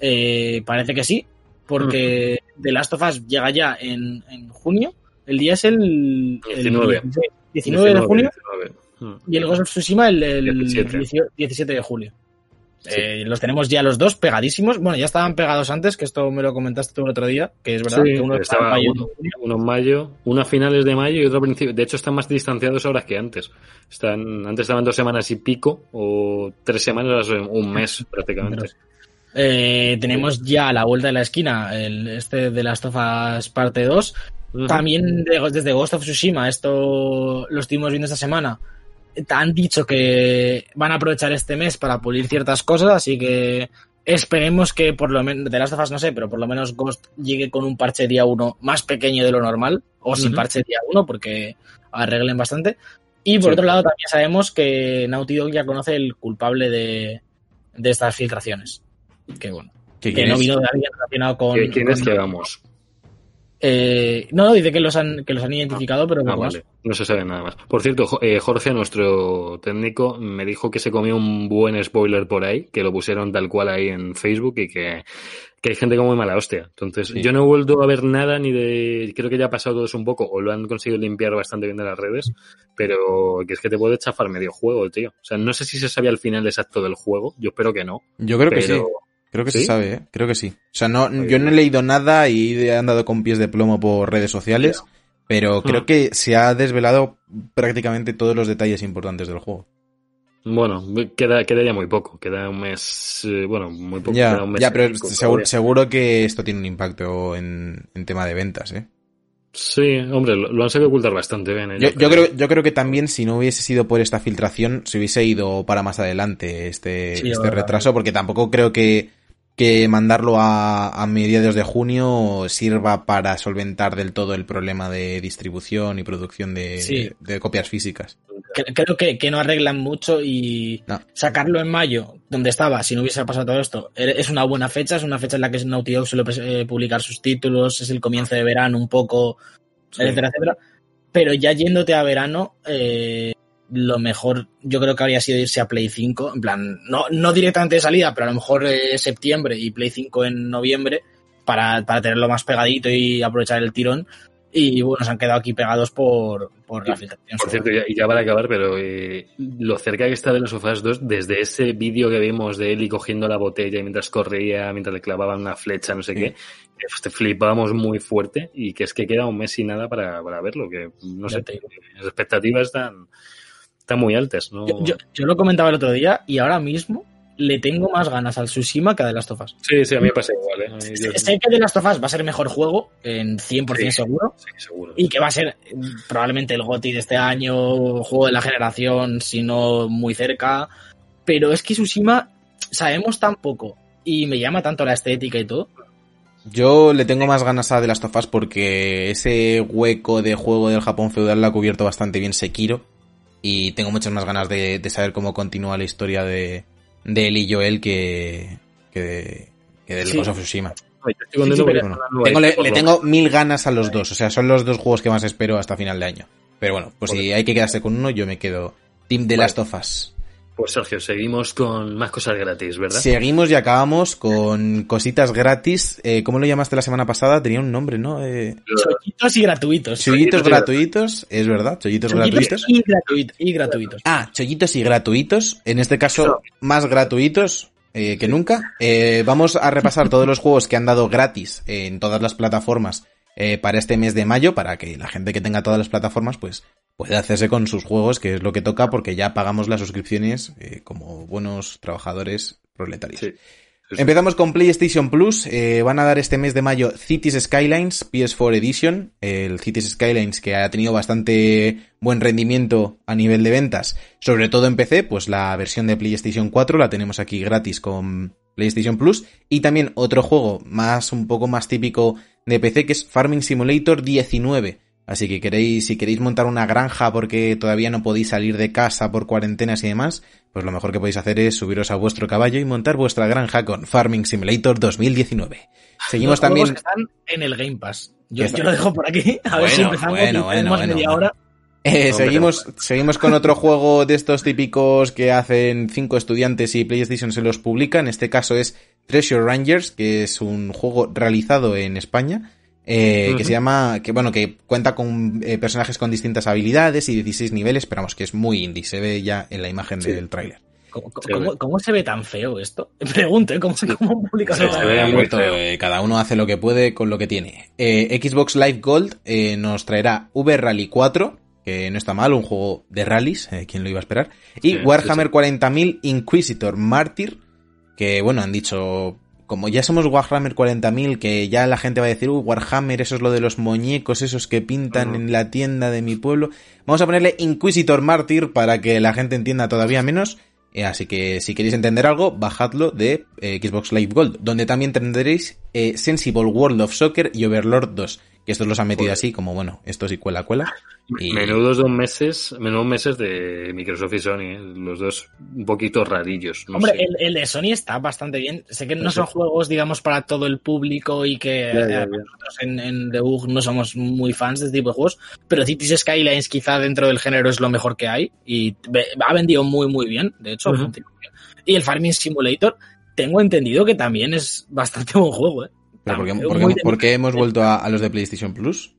Eh, parece que sí, porque The Last of Us llega ya en, en junio, el día es el, el 19. 16, 19 de junio 19. Mm. y el Ghost of Tsushima el, el 17. 17. 17 de julio. Eh, los tenemos ya los dos pegadísimos. Bueno, ya estaban pegados antes, que esto me lo comentaste tú el otro día, que es verdad Sí, que uno estaba en mayo. uno, uno en mayo, uno a finales de mayo y otro a principios. De hecho, están más distanciados ahora que antes. Están, antes estaban dos semanas y pico, o tres semanas, un mes prácticamente. Eh, tenemos ya a la vuelta de la esquina el, este de las tofas parte 2. Ujú. También de- desde Ghost of Tsushima, esto lo estuvimos viendo esta semana. Han dicho que van a aprovechar este mes para pulir ciertas cosas, así que esperemos que por lo menos, de las tofas no sé, pero por lo menos Ghost llegue con un parche día 1 más pequeño de lo normal, o sin parche día 1, porque arreglen bastante. Y por Sí. otro lado, también sabemos que Naughty Dog ya conoce el culpable de, de estas filtraciones. Que bueno, ¿Qué que no vino de alguien relacionado con. ¿Qué- ¿Quién es que vamos? Eh, no, no, dice que los han, que los han identificado, pero Ah, poco más. vale. No se sabe nada más. Por cierto, eh, Jorge, nuestro técnico, me dijo que se comió un buen spoiler por ahí, que lo pusieron tal cual ahí en Facebook y que, que hay gente como muy mala hostia. Entonces, Sí. yo no he vuelto a ver nada ni de. Creo que ya ha pasado todo eso un poco, o lo han conseguido limpiar bastante bien de las redes, pero que es que te puede chafar medio juego, tío. O sea, no sé si se sabía el final exacto del juego, yo espero que no. Yo creo que pero... sí. Creo que ¿Sí? se sabe, ¿eh? Creo que sí. O sea, no, yo no he leído nada y he andado con pies de plomo por redes sociales, pero creo Hmm. que se ha desvelado prácticamente todos los detalles importantes del juego. Bueno, queda, queda ya muy poco, queda un mes, eh, bueno, muy poco. Ya, queda un mes ya, pero seguro, seguro que esto tiene un impacto en, en tema de ventas, ¿eh? Sí, hombre, lo, lo han sabido ocultar bastante bien. ¿eh? Yo, yo creo, yo creo que también si no hubiese sido por esta filtración, se hubiese ido para más adelante este, Sí, este retraso, porque tampoco creo que, que mandarlo a, a mediados de junio sirva para solventar del todo el problema de distribución y producción de, Sí. de copias físicas. Cre- Creo que, que no arreglan mucho y No. sacarlo en mayo, donde estaba, si no hubiese pasado todo esto, e- es una buena fecha, es una fecha en la que Naughty Dog suele pres- eh, publicar sus títulos, es el comienzo de verano un poco, Sí. etcétera, etcétera. Pero ya yéndote a verano, eh, lo mejor yo creo que habría sido irse a Play 5, en plan, no, no directamente de salida, pero a lo mejor eh, septiembre y Play 5 en noviembre, para, para tenerlo más pegadito y aprovechar el tirón. Y bueno, se han quedado aquí pegados por, por la filtración. Por cierto, ya, y ya para acabar, pero eh, lo cerca que está de los sofás 2, desde ese vídeo que vimos de Eli cogiendo la botella mientras corría, mientras le clavaban una flecha, no sé Sí. qué, eh, pues te flipábamos muy fuerte y que es que queda un mes y nada para, para verlo, que no Ya sé, las expectativas están, están muy altas, ¿no? Yo, yo, yo lo comentaba el otro día y ahora mismo le tengo más ganas al Tsushima que a The Last of Us. Sí, sí, a mí me pasa igual, ¿eh? A mí yo- Sé que The Last of Us va a ser mejor juego, en 100% Sí. seguro, sí, seguro. y que va a ser mm, probablemente el GOTY de este año, juego de la generación, si no muy cerca. Pero es que Tsushima sabemos tan poco y me llama tanto la estética y todo. Yo le tengo más ganas a The Last of Us porque ese hueco de juego del Japón feudal lo ha cubierto bastante bien Sekiro. Y tengo muchas más ganas de, de saber cómo continúa la historia de, de él y Joel que, que, de- que del Sí. Ghost of Tsushima. Yo Sí, sí, Tengo- le, tengo mil ganas a los dos. O sea, son los dos juegos que más espero hasta final de año. Pero bueno, pues si hay que quedarse con uno, yo me quedo Team The Vale. Last of Us. Pues Sergio, seguimos con más cosas gratis, ¿verdad? Seguimos y acabamos con cositas gratis. Eh, ¿Cómo lo llamaste la semana pasada? Tenía un nombre, ¿no? Eh, Chollitos y gratuitos. chollitos gratuitos, es verdad, chollitos Chollitos gratuitos. y, gratuit- y gratuitos. Ah, chollitos y gratuitos. En este caso, más gratuitos eh, que nunca. Eh, vamos a repasar todos los juegos que han dado gratis en todas las plataformas eh, para este mes de mayo, para que la gente que tenga todas las plataformas, pues pueda hacerse con sus juegos, que es lo que toca, porque ya pagamos las suscripciones eh, como buenos trabajadores proletarios. Sí. Empezamos con PlayStation Plus. eh, van a dar este mes de mayo Cities Skylines PS4 Edition. El Cities Skylines que ha tenido bastante buen rendimiento a nivel de ventas, sobre todo en PC, pues la versión de PlayStation 4 la tenemos aquí gratis con PlayStation Plus. Y también otro juego más, un poco más típico de PC que es Farming Simulator 19. Así que queréis, si queréis montar una granja porque todavía no podéis salir de casa por cuarentenas y demás, pues lo mejor que podéis hacer es subiros a vuestro caballo y montar vuestra granja con Farming Simulator 2019. Seguimos Los juegos también... que están en el Game Pass. Yo, lo dejo por aquí. A ver si Bueno, empezamos. bueno, y bueno, tenemos bueno, media bueno. hora. Eh, seguimos, seguimos con otro juego de estos típicos que hacen cinco estudiantes y PlayStation se los publica. En este caso es Treasure Rangers, que es un juego realizado en España. eh, que se llama, que bueno, que cuenta con eh, personajes con distintas habilidades y 16 niveles, pero vamos, que es muy indie, se ve ya en la imagen Sí. del tráiler. ¿Cómo, cómo, cómo se ve tan feo esto? Pregunto, ¿eh? ¿Cómo, cómo Se- ve muy feo. cada uno hace lo que puede con lo que tiene. Eh, Xbox Live Gold eh, nos traerá V Rally 4, que no está mal, un juego de rallies, eh, ¿quién lo iba a esperar? Y Sí, Warhammer sí, 40.000 Inquisitor Martyr, que bueno, han dicho, como ya somos Warhammer 40.000, que ya la gente va a decir, uh, Warhammer, eso es lo de los muñecos, esos que pintan en la tienda de mi pueblo. Vamos a ponerle Inquisitor Martyr para que la gente entienda todavía menos. Eh, así que si queréis entender algo, bajadlo de eh, Xbox Live Gold, donde también tendréis eh, Sensible World of Soccer y Overlord 2, que estos los han metido Joder. así como, bueno, estos y cuela cuela. Y- Menudos dos meses, menudos meses de Microsoft y Sony, ¿eh? los dos un poquito rarillos. No Hombre, sé. el, el de Sony está bastante bien. Sé que no Sí. son juegos, digamos, para todo el público y que Ya, ya, eh, ya. nosotros en, en Debug no somos muy fans de este tipo de juegos, pero Cities Skylines quizá dentro del género es lo mejor que hay y ha vendido muy, muy bien, de hecho. Muy bien. Y el Farming Simulator, tengo entendido que también es bastante buen juego, ¿eh? ¿Pero por qué, Muy por qué- de- por qué hemos vuelto a, a los de PlayStation Plus?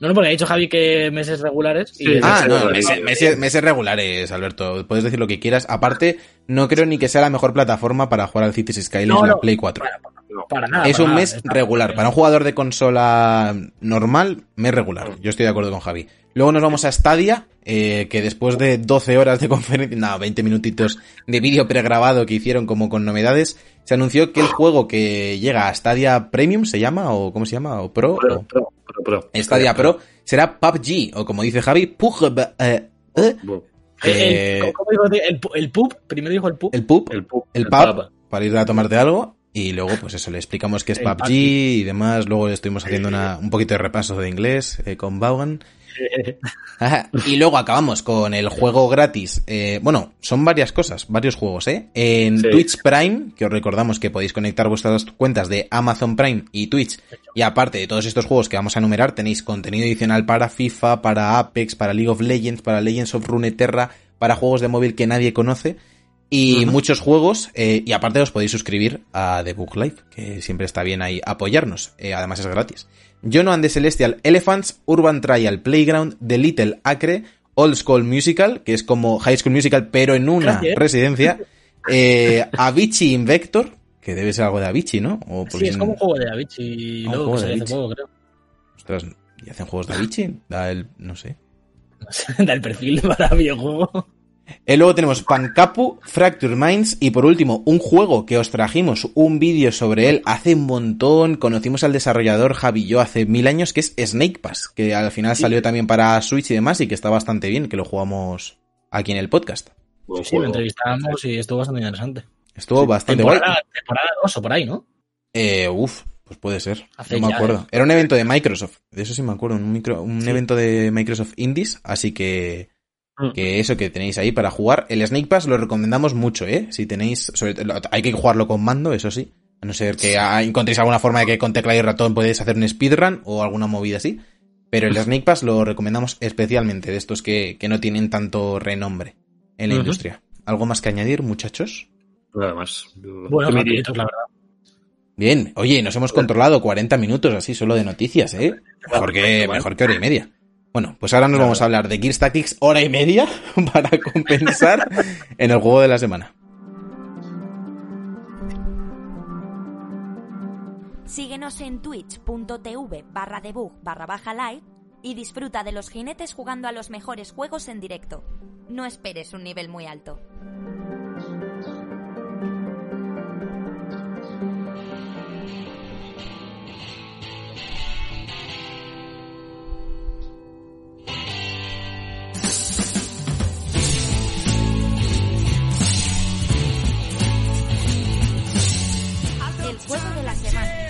No, no, porque ha dicho Javi que meses regulares. Y Sí, de- Ah, meses no, regulares. meses, meses- meses regulares, Alberto. Puedes decir lo que quieras. Aparte, no creo ni que sea la mejor plataforma para jugar al Cities Skylines No, en la. Play 4. No. para nada. es un nada, mes regular. Para un jugador de consola normal, mes regular. Yo estoy de acuerdo con Javi. Luego nos vamos a Stadia, eh, que después de 12 horas de conferencia, no, 20 minutitos de vídeo pregrabado que hicieron como con novedades, se anunció que el juego que llega a Stadia Premium se llama, o ¿cómo se llama? ¿O Pro? Pro, o- pro, pro, pro. Stadia Pro, será PUBG, o como dice Javi, PUBG, eh, eh, eh, ¿cómo dijo? El, el pub, primero dijo el pub. el PUB, El pub. el el pub, para ir a tomarte algo. Y luego, pues eso, le explicamos que es PUBG y demás. Luego estuvimos haciendo una- un poquito de repaso de inglés eh, con Vaughan. Y luego acabamos con el juego gratis. Eh, bueno, son varias cosas, varios juegos, ¿eh? En Sí. Twitch Prime, que os recordamos que podéis conectar vuestras cuentas de Amazon Prime y Twitch. Y aparte de todos estos juegos que vamos a enumerar, tenéis contenido adicional para FIFA, para Apex, para League of Legends, para Legends of Runeterra, para juegos de móvil que nadie conoce. Y muchos juegos, eh, y aparte os podéis suscribir a The Book Live, que siempre está bien ahí apoyarnos, eh, además es gratis. John and the Celestial Elephants, Urban Trial Playground, The Little Acre, Old School Musical, que es como High School Musical pero en una Gracias. residencia, eh, Avicii Invector, que debe ser algo de Avicii, ¿no? O Sí, es como un juego de Avicii. Ah, luego juego que hace poco, creo. Ostras, ¿y hacen juegos de Avicii? Da el, no sé. da el perfil para videojuego. Y luego tenemos Pancapu, Fracture Minds y por último un juego que os trajimos un vídeo sobre él hace un montón, conocimos al desarrollador Javi y yo hace mil años que es Snake Pass, que al final salió también para Switch y demás y que está bastante bien, que lo jugamos aquí en el podcast. Buen Sí, lo entrevistamos y estuvo bastante interesante. Estuvo bastante guay. Temporada, temporada 2 o por ahí, ¿no? Eh, uf, pues puede ser. Hace no me ya, acuerdo. ¿eh? Era un evento de Microsoft, de eso sí me acuerdo, un, micro, un Sí. evento de Microsoft Indies, así que. Que eso que tenéis ahí para jugar. El Snake Pass lo recomendamos mucho, ¿eh? Si tenéis, sobre hay que jugarlo con mando, eso sí. A no ser que ah, encontréis alguna forma de que con tecla y ratón podéis hacer un speedrun o alguna movida así. Pero el Snake Pass lo recomendamos especialmente de estos que, que no tienen tanto renombre en la industria. ¿Algo más que añadir, muchachos? Nada más. Bueno, la verdad. Bien, oye, nos hemos controlado 40 minutos así solo de noticias, ¿eh? Mejor que, mejor que hora y media. Bueno, pues ahora nos vamos a hablar de Gears Tactics hora y media para compensar en el juego de la semana. Síguenos en twitch.tv barra debug barra baja live y disfruta de los jinetes jugando a los mejores juegos en directo. No esperes un nivel muy alto. Juego de la semana.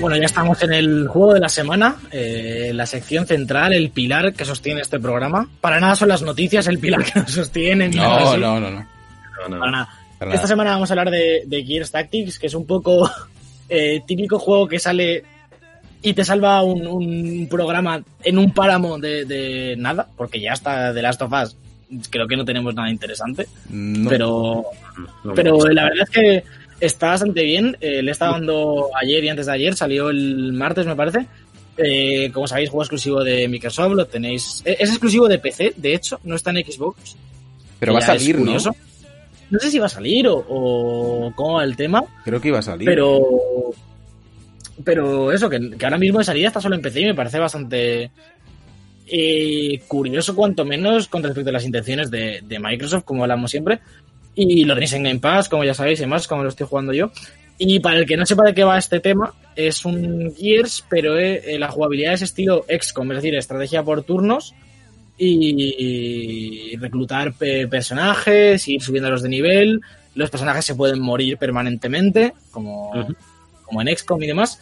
Bueno, ya estamos en el juego de la semana, eh, la sección central, el pilar que sostiene este programa. Para nada son las noticias el pilar que nos sostiene. No, no, no, no. Para nada. Para Esta semana vamos a hablar de, de Gears Tactics, que es un poco eh, típico juego que sale y te salva un, un programa en un páramo de, de nada, porque ya está The Last of Us. Creo que no tenemos nada interesante, No. pero, No pero la verdad es que está bastante bien. Eh, le estaba dando ayer y antes de ayer, salió el martes, me parece. Eh, como sabéis, juego exclusivo de Microsoft, lo tenéis. e-, Es exclusivo de PC, de hecho, no está en Xbox. Pero va a salir, ¿no? curioso. No sé si va a salir o, o cómo va el tema, Creo que iba a salir. pero. Pero eso, que, que ahora mismo de salida está solo en PC y me parece bastante eh, curioso, cuanto menos, con respecto a las intenciones de, de Microsoft, como hablamos siempre. Y lo tenéis en Game Pass, como ya sabéis, y más, como lo estoy jugando yo. Y para el que no sepa de qué va este tema, es un Gears, pero eh, eh, la jugabilidad es estilo XCOM, es decir, estrategia por turnos y, y reclutar pe- personajes, ir subiéndolos de nivel. Los personajes se pueden morir permanentemente, como, como en XCOM y demás.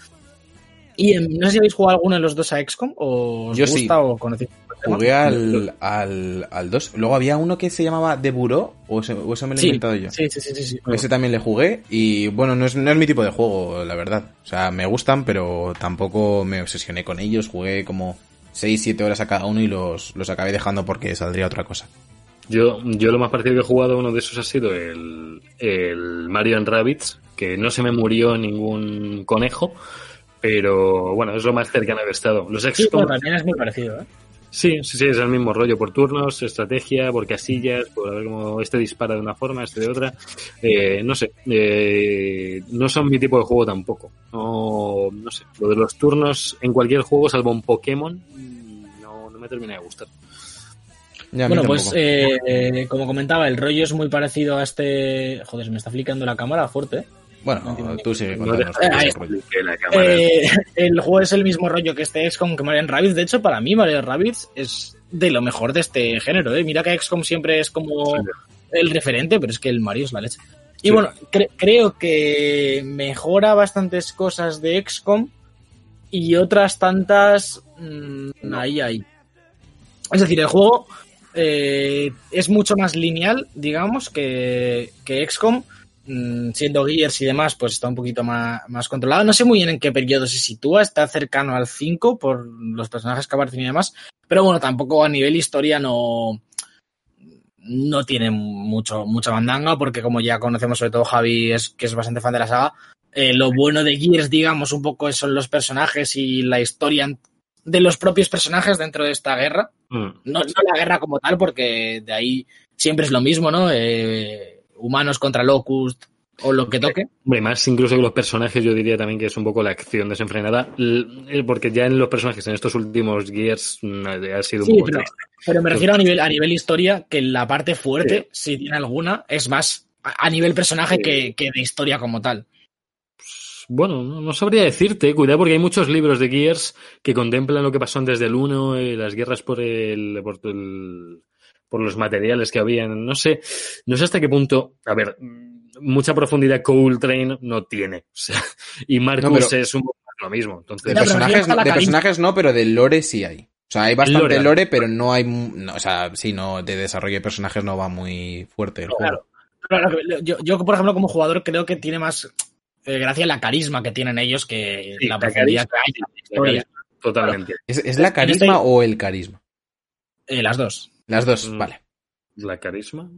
Y no sé si habéis jugado alguno de los dos a XCOM, o os Yo sí. gusta o conocéis. Jugué al, al, al 2. Luego había uno que se llamaba The Bureau, o ese, o ese me lo he Sí, inventado yo. sí, sí, sí, sí, sí. Ese también le jugué y bueno, no es, no es mi tipo de juego, la verdad. O sea, me gustan, pero tampoco me obsesioné con ellos. Jugué como 6-7 horas a cada uno y los, los acabé dejando porque saldría otra cosa. Yo, yo lo más parecido que he jugado uno de esos ha sido el, el Mario and Rabbids, que no se me murió ningún conejo, pero bueno, es lo más cercano que he estado. Los Sí, también es muy parecido, ¿eh? sí, sí, sí, es el mismo rollo, por turnos, estrategia, por casillas, por ver cómo este dispara de una forma, este de otra. Eh, no sé, eh, no son mi tipo de juego tampoco. No, no sé, lo de los turnos en cualquier juego, salvo un Pokémon, no, no me termina de gustar. Ya, a Bueno, pues eh, eh, como comentaba, el rollo es muy parecido a este. Joder, se me está flicando la cámara fuerte. ¿Eh? bueno, tú sigue No cámara. Eh, el juego es el mismo rollo que este XCOM que Mario Rabbids. De hecho, para mí, Mario Rabbids es de lo mejor de este género. ¿eh? Mira que XCOM siempre es como el referente, pero es que el Mario es la leche. Y Sí. bueno, cre- creo que mejora bastantes cosas de XCOM y otras tantas. mm, ahí, ahí. Es decir, el juego eh, es mucho más lineal, digamos, que, que XCOM. Mm, Siendo Gears y demás, pues está un poquito más, más controlado. No sé muy bien en qué periodo se sitúa, está cercano al 5 por los personajes que aparecen y demás. Pero bueno, tampoco a nivel historia no, no tiene mucho, mucha bandanga, porque como ya conocemos, sobre todo Javi, es, que es bastante fan de la saga, eh, lo bueno de Gears, digamos, un poco son los personajes y la historia de los propios personajes dentro de esta guerra. Mm. No, no la guerra como tal, porque de ahí siempre es lo mismo, ¿no? Eh, humanos contra Locust o lo que toque. Hombre, más incluso que los personajes, yo diría también que es un poco la acción desenfrenada, eh, porque ya en los personajes en estos últimos Gears mm, ha sido un poco pero, pero me refiero a nivel, a nivel historia, que la parte fuerte, si tiene alguna, es más a, a nivel personaje Sí. que, que de historia como tal. Bueno, no, no sabría decirte, cuidado porque hay muchos libros de Gears que contemplan lo que pasó antes del 1, eh, las guerras por el, por el- por los materiales que habían, no sé, no sé hasta qué punto, a ver, mucha profundidad Cold Train no tiene, o sea, y Marcus No, pero- es un poco lo mismo, entonces De personajes, de no, pero de lore sí hay. O sea, hay bastante Lore. lore, pero no hay... no, o sea, sí, no, de desarrollo de personajes no va muy fuerte el juego. Claro. Claro, yo, yo, por ejemplo, como jugador, creo que tiene más eh, gracia la carisma que tienen ellos que Sí, la la profundidad que hay en la historia. totalmente. ¿Es, es la carisma este- o el carisma? Eh, las dos. Las dos, Mm. vale. ¿La carisma?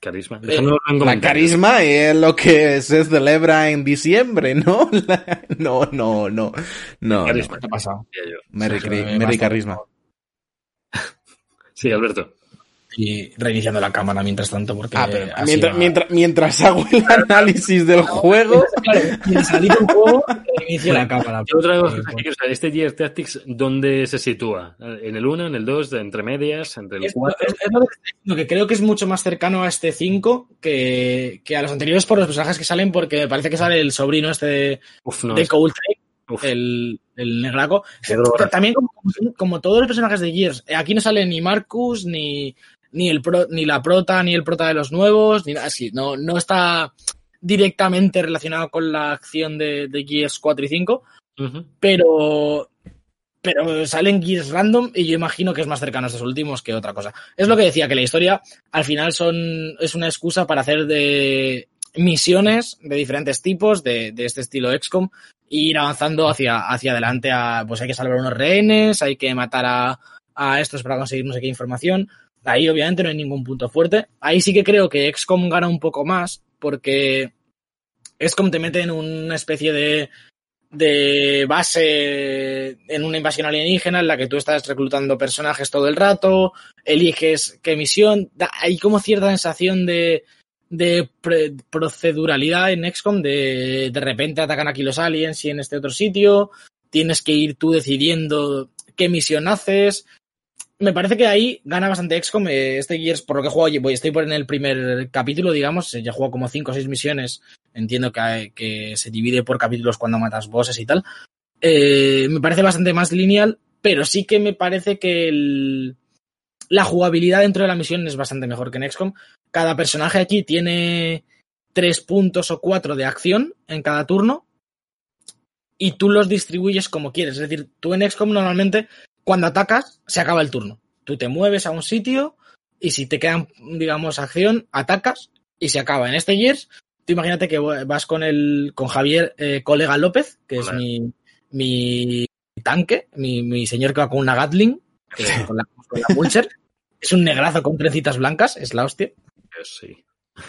Carisma. Eh, La carisma es lo que se celebra en diciembre, ¿no? La- No, no, no. No, Carisma. no. ¿Qué ha pasado? Merry, Sí, Merry carisma. Sí, Alberto. Y reiniciando la cámara mientras tanto, porque. Ah, pero mientras, va. mientras, mientras hago el análisis del juego... Claro, mientras salí del juego, inicio la cámara. Y otra cosa que quiero saber, este Gears Tactics, ¿dónde se sitúa? ¿En el 1, en el 2, entre medias, entre el Es, 4? es- es lo que estoy diciendo, que creo que es mucho más cercano a este 5 que, que a los anteriores por los personajes que salen, porque me parece que sale el sobrino este de, Uf, no, de es- Cold Train, uf. el, el negraco. También como, como todos los personajes de Gears, aquí no sale ni Marcus, ni, ni, el pro- ni la prota, ni el prota de los nuevos, ni nada así. No, no está directamente relacionado con la acción de, de Gears 4 y 5, Ujú. pero pero salen Gears random y yo imagino que es más cercano a estos últimos que otra cosa. Es lo que decía, que la historia al final son es una excusa para hacer de misiones de diferentes tipos, de, de este estilo XCOM, e ir avanzando hacia, hacia adelante a, pues hay que salvar unos rehenes, hay que matar a, a estos para conseguir no sé qué información. Ahí obviamente no hay ningún punto fuerte. Ahí sí que creo que XCOM gana un poco más porque XCOM te mete en una especie de de base en una invasión alienígena en la que tú estás reclutando personajes todo el rato, eliges qué misión. Hay como cierta sensación de, de proceduralidad en XCOM, de de repente atacan aquí los aliens y en este otro sitio, tienes que ir tú decidiendo qué misión haces. Me parece que ahí gana bastante XCOM. Eh, este Gears, por lo que juego, voy, estoy por en el primer capítulo, digamos, ya juego como 5 o 6 misiones. Entiendo que, que, se divide por capítulos cuando matas bosses y tal. Eh, me parece bastante más lineal, pero sí que me parece que el, la jugabilidad dentro de la misión es bastante mejor que en XCOM. Cada personaje aquí tiene tres puntos o cuatro de acción en cada turno y tú los distribuyes como quieres. Es decir, tú en XCOM normalmente cuando atacas se acaba el turno. Tú te mueves a un sitio y si te quedan, digamos, acción, atacas y se acaba. En este Gears, tú imagínate que vas con el con Javier eh, Colega López, que es mi, mi tanque, mi, mi, señor que va con una Gatling, con la, con la Mulcher. es un negrazo con trencitas blancas, es la hostia. Sí.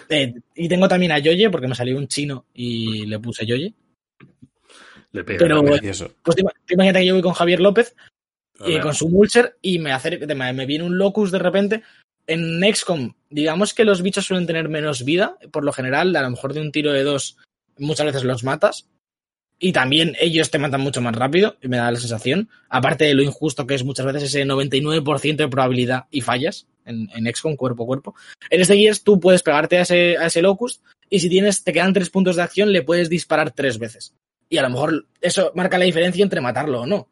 Eh, y tengo también a Yoye, porque me salió un chino y le puse Yoye. Le pega, Pero, pues te, te imagínate que yo voy con Javier López y con su Mulcher y me, hace, me, viene un Locus de repente. En XCOM, digamos que los bichos suelen tener menos vida, por lo general, a lo mejor de un tiro de dos muchas veces los matas. Y también ellos te matan mucho más rápido, y me da la sensación. Aparte de lo injusto que es muchas veces ese 99% de probabilidad y fallas en, en XCOM cuerpo a cuerpo. En este Gears tú puedes pegarte a ese, a ese Locust y si tienes, te quedan tres puntos de acción, le puedes disparar tres veces. Y a lo mejor eso marca la diferencia entre matarlo o no.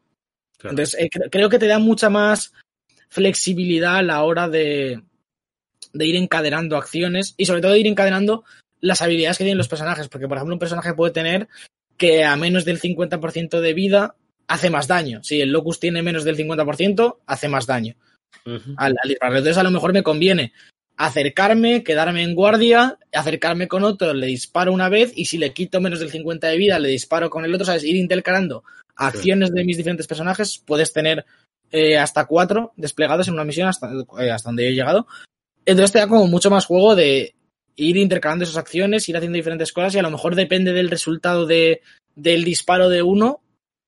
Claro. Entonces, eh, creo que te da mucha más flexibilidad a la hora de, de ir encadenando acciones y sobre todo de ir encadenando las habilidades que tienen los personajes. Porque, por ejemplo, un personaje puede tener que a menos del 50% de vida hace más daño. Si el Locus tiene menos del 50%, hace más daño. Uh -huh. al, al. Entonces, a lo mejor me conviene acercarme, quedarme en guardia, acercarme con otro, le disparo una vez y si le quito menos del 50 de vida, le disparo con el otro, ¿sabes? Ir intercalando acciones de mis diferentes personajes, puedes tener eh, hasta cuatro desplegados en una misión hasta, eh, hasta donde he llegado. Entonces te da como mucho más juego de ir intercalando esas acciones, ir haciendo diferentes cosas y a lo mejor depende del resultado de, del disparo de uno,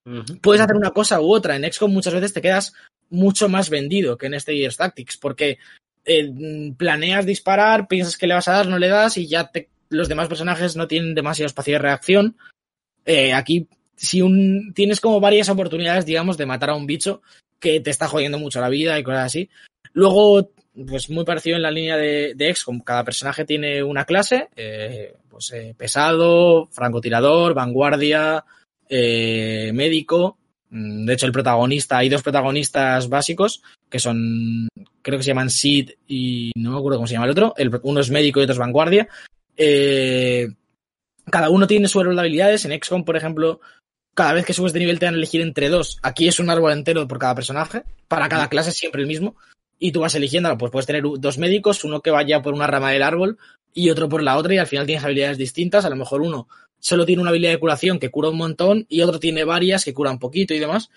uh -huh. puedes hacer una cosa u otra. En XCOM muchas veces te quedas mucho más vendido que en este Gears Tactics, porque eh, planeas disparar, piensas que le vas a dar, no le das y ya te, los demás personajes no tienen demasiado espacio de reacción. Eh, aquí, si un, tienes como varias oportunidades, digamos, de matar a un bicho que te está jodiendo mucho la vida y cosas así. Luego, pues muy parecido en la línea de, de XCOM, cada personaje tiene una clase, eh, pues eh, pesado, francotirador, vanguardia, eh, médico. Mm, De hecho, el protagonista, hay dos protagonistas básicos que son, creo que se llaman Sid y no me acuerdo cómo se llama el otro. El, uno es médico y otro es vanguardia. Eh, cada uno tiene su de habilidades. En XCOM, por ejemplo, cada vez que subes de nivel te van a elegir entre dos. Aquí es un árbol entero por cada personaje. Para cada clase es siempre el mismo. Y tú vas eligiendo, pues puedes tener dos médicos, uno que vaya por una rama del árbol y otro por la otra, y al final tienes habilidades distintas. A lo mejor uno solo tiene una habilidad de curación que cura un montón y otro tiene varias que cura un poquito y demás.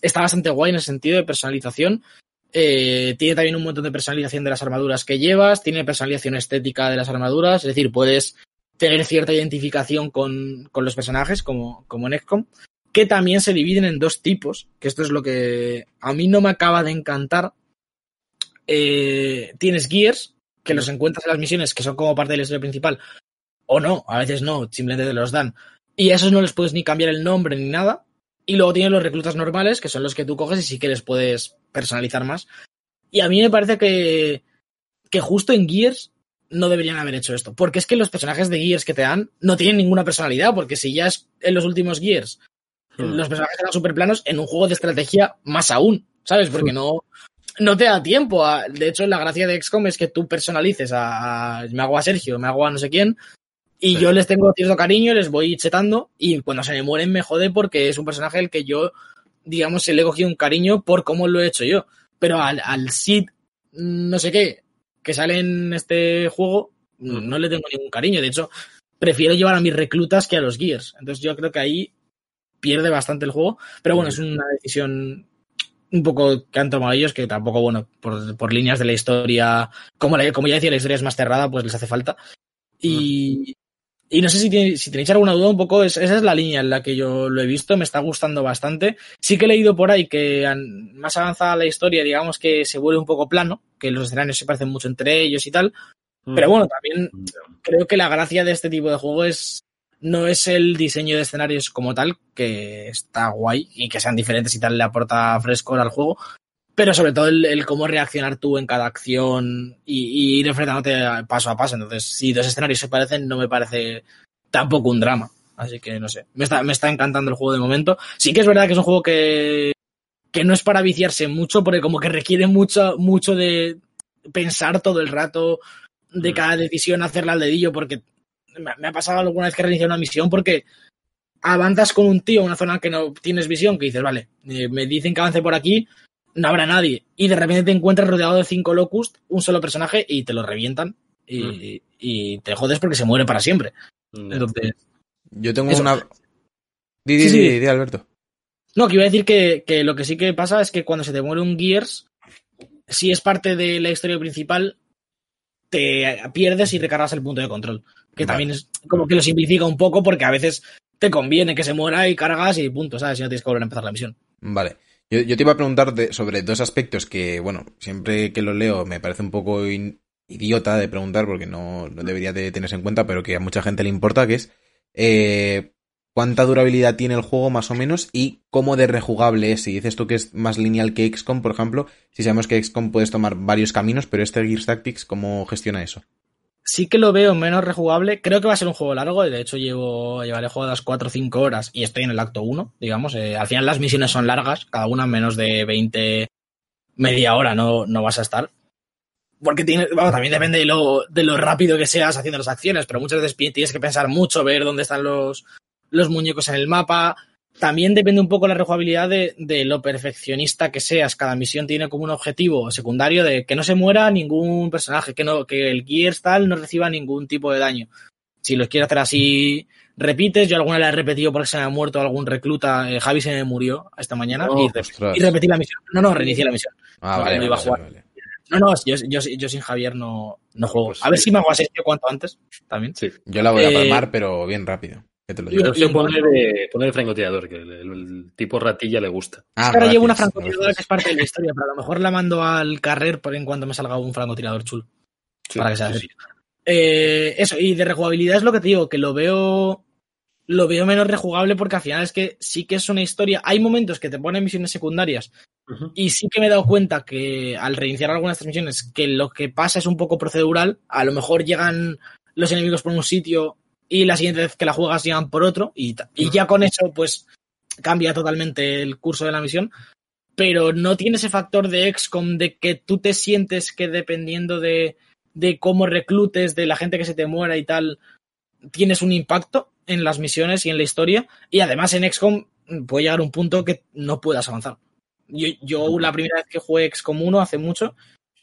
Está bastante guay en el sentido de personalización. Eh, tiene también un montón de personalización de las armaduras que llevas, tiene personalización estética de las armaduras, es decir, puedes tener cierta identificación con, con los personajes, como, como en XCOM, que también se dividen en dos tipos, que esto es lo que a mí no me acaba de encantar. Eh, tienes Gears, que los encuentras en las misiones, que son como parte de la historia principal, o no, a veces no, simplemente te los dan. Y a esos no les puedes ni cambiar el nombre ni nada. Y luego tienes los reclutas normales, que son los que tú coges y sí que les puedes personalizar más. Y a mí me parece que, que justo en Gears no deberían haber hecho esto. Porque es que los personajes de Gears que te dan no tienen ninguna personalidad. Porque si ya es en los últimos Gears hmm. los personajes eran super planos, en un juego de estrategia más aún. ¿Sabes? Porque no, no te da tiempo. A, de hecho, la gracia de XCOM es que tú personalices a, a, me hago a Sergio, me hago a no sé quién, y sí. yo les tengo cierto cariño, les voy chetando, y cuando se me mueren me jode porque es un personaje al que yo, digamos, se le he cogido un cariño por cómo lo he hecho yo. Pero al, al Sid, no sé qué, que sale en este juego, no le tengo ningún cariño. De hecho, prefiero llevar a mis reclutas que a los Gears. Entonces yo creo que ahí pierde bastante el juego. Pero bueno, es una decisión un poco que han tomado ellos, que tampoco, bueno, por, por líneas de la historia, como, la, como ya decía, la historia es más cerrada, pues les hace falta. Y, Y no sé si, tiene- si tenéis alguna duda, un poco es- esa es la línea en la que yo lo he visto, me está gustando bastante. Sí que he leído por ahí que an- más avanzada la historia, digamos que se vuelve un poco plano, que los escenarios se parecen mucho entre ellos y tal. Pero bueno, también creo que la gracia de este tipo de juego es no es el diseño de escenarios como tal, que está guay y que sean diferentes y tal le aporta frescor al juego, pero sobre todo el, el cómo reaccionar tú en cada acción y, y ir enfrentándote paso a paso. Entonces, si dos escenarios se parecen, no me parece tampoco un drama. Así que no sé, me está, me está encantando el juego de momento. Sí que es verdad que es un juego que, que no es para viciarse mucho, porque como que requiere mucho, mucho de pensar todo el rato de Mm. cada decisión, hacerla al dedillo, porque me ha pasado alguna vez que reiniciar una misión porque avanzas con un tío a una zona que no tienes visión, que dices, vale, eh, me dicen que avance por aquí, no habrá nadie, y de repente te encuentras rodeado de cinco locust, un solo personaje, y te lo revientan, y, y te jodes porque se muere para siempre. Mm. Entonces, Yo tengo Eso. una... Di, di, Sí, sí. di, di, Alberto. No, que iba a decir que, que lo que sí que pasa es que cuando se te muere un Gears, si es parte de la historia principal, te pierdes y recargas el punto de control. Que Vale. también es como que lo simplifica un poco porque a veces te conviene que se muera y cargas y punto, ¿sabes? Si no tienes que volver a empezar la misión. Vale. Yo, te iba a preguntar sobre dos aspectos que, bueno, siempre que lo leo me parece un poco idiota de preguntar porque no, no debería de tenerse en cuenta, pero que a mucha gente le importa, que es eh, cuánta durabilidad tiene el juego más o menos y cómo de rejugable es. Si dices tú que es más lineal que XCOM, por ejemplo, si sabemos que XCOM puedes tomar varios caminos, pero este Gears Tactics, ¿cómo gestiona eso? Sí que lo veo menos rejugable. Creo que va a ser un juego largo. De hecho, llevo llevaré jugadas 4 o 5 horas y estoy en el acto 1, digamos. Eh, al final las misiones son largas, cada una menos de 20, media hora no, no vas a estar. Porque tiene, vamos, también depende de lo, de lo rápido que seas haciendo las acciones, pero muchas veces tienes que pensar mucho, ver dónde están los, los muñecos en el mapa. También depende un poco la rejugabilidad de, de lo perfeccionista que seas. Cada misión tiene como un objetivo secundario de que no se muera ningún personaje, que no, que el Gears tal no reciba ningún tipo de daño. Si los quieres hacer así, repites. Yo alguna la he repetido porque se me ha muerto algún recluta. Eh, Javi se me murió esta mañana Oh, y, re- ostras. y repetí la misión. No, no, reinicié la misión. Ah, vale, no iba a jugar. vale. No, no, yo, yo, yo sin Javier no, no juego. Pues a ver si me hago así cuanto antes también. Sí. Yo la voy a Eh, palmar, pero bien rápido. Que te lo digo. Yo pone de, pone de francotirador, que el, tipo ratilla le gusta. Ah, Es que ahora llevo una francotiradora gracias. que es parte de la historia, pero a lo mejor la mando al carrer por en cuanto me salga un francotirador chulo. Sí, para que sea sí, así. Eh, eso, y de rejugabilidad es lo que te digo, que lo veo. Lo veo menos rejugable porque al final es que sí que es una historia. Hay momentos que te ponen misiones secundarias y sí que me he dado cuenta que al reiniciar algunas de estas misiones, que lo que pasa es un poco procedural. A lo mejor llegan los enemigos por un sitio y la siguiente vez que la juegas llegan por otro y, y ya con eso pues cambia totalmente el curso de la misión. Pero no tiene ese factor de XCOM de que tú te sientes que dependiendo de, de cómo reclutes, de la gente que se te muera y tal, tienes un impacto en las misiones y en la historia. Y además en XCOM puede llegar un punto que no puedas avanzar. Yo, yo la primera vez que jugué XCOM 1 hace mucho,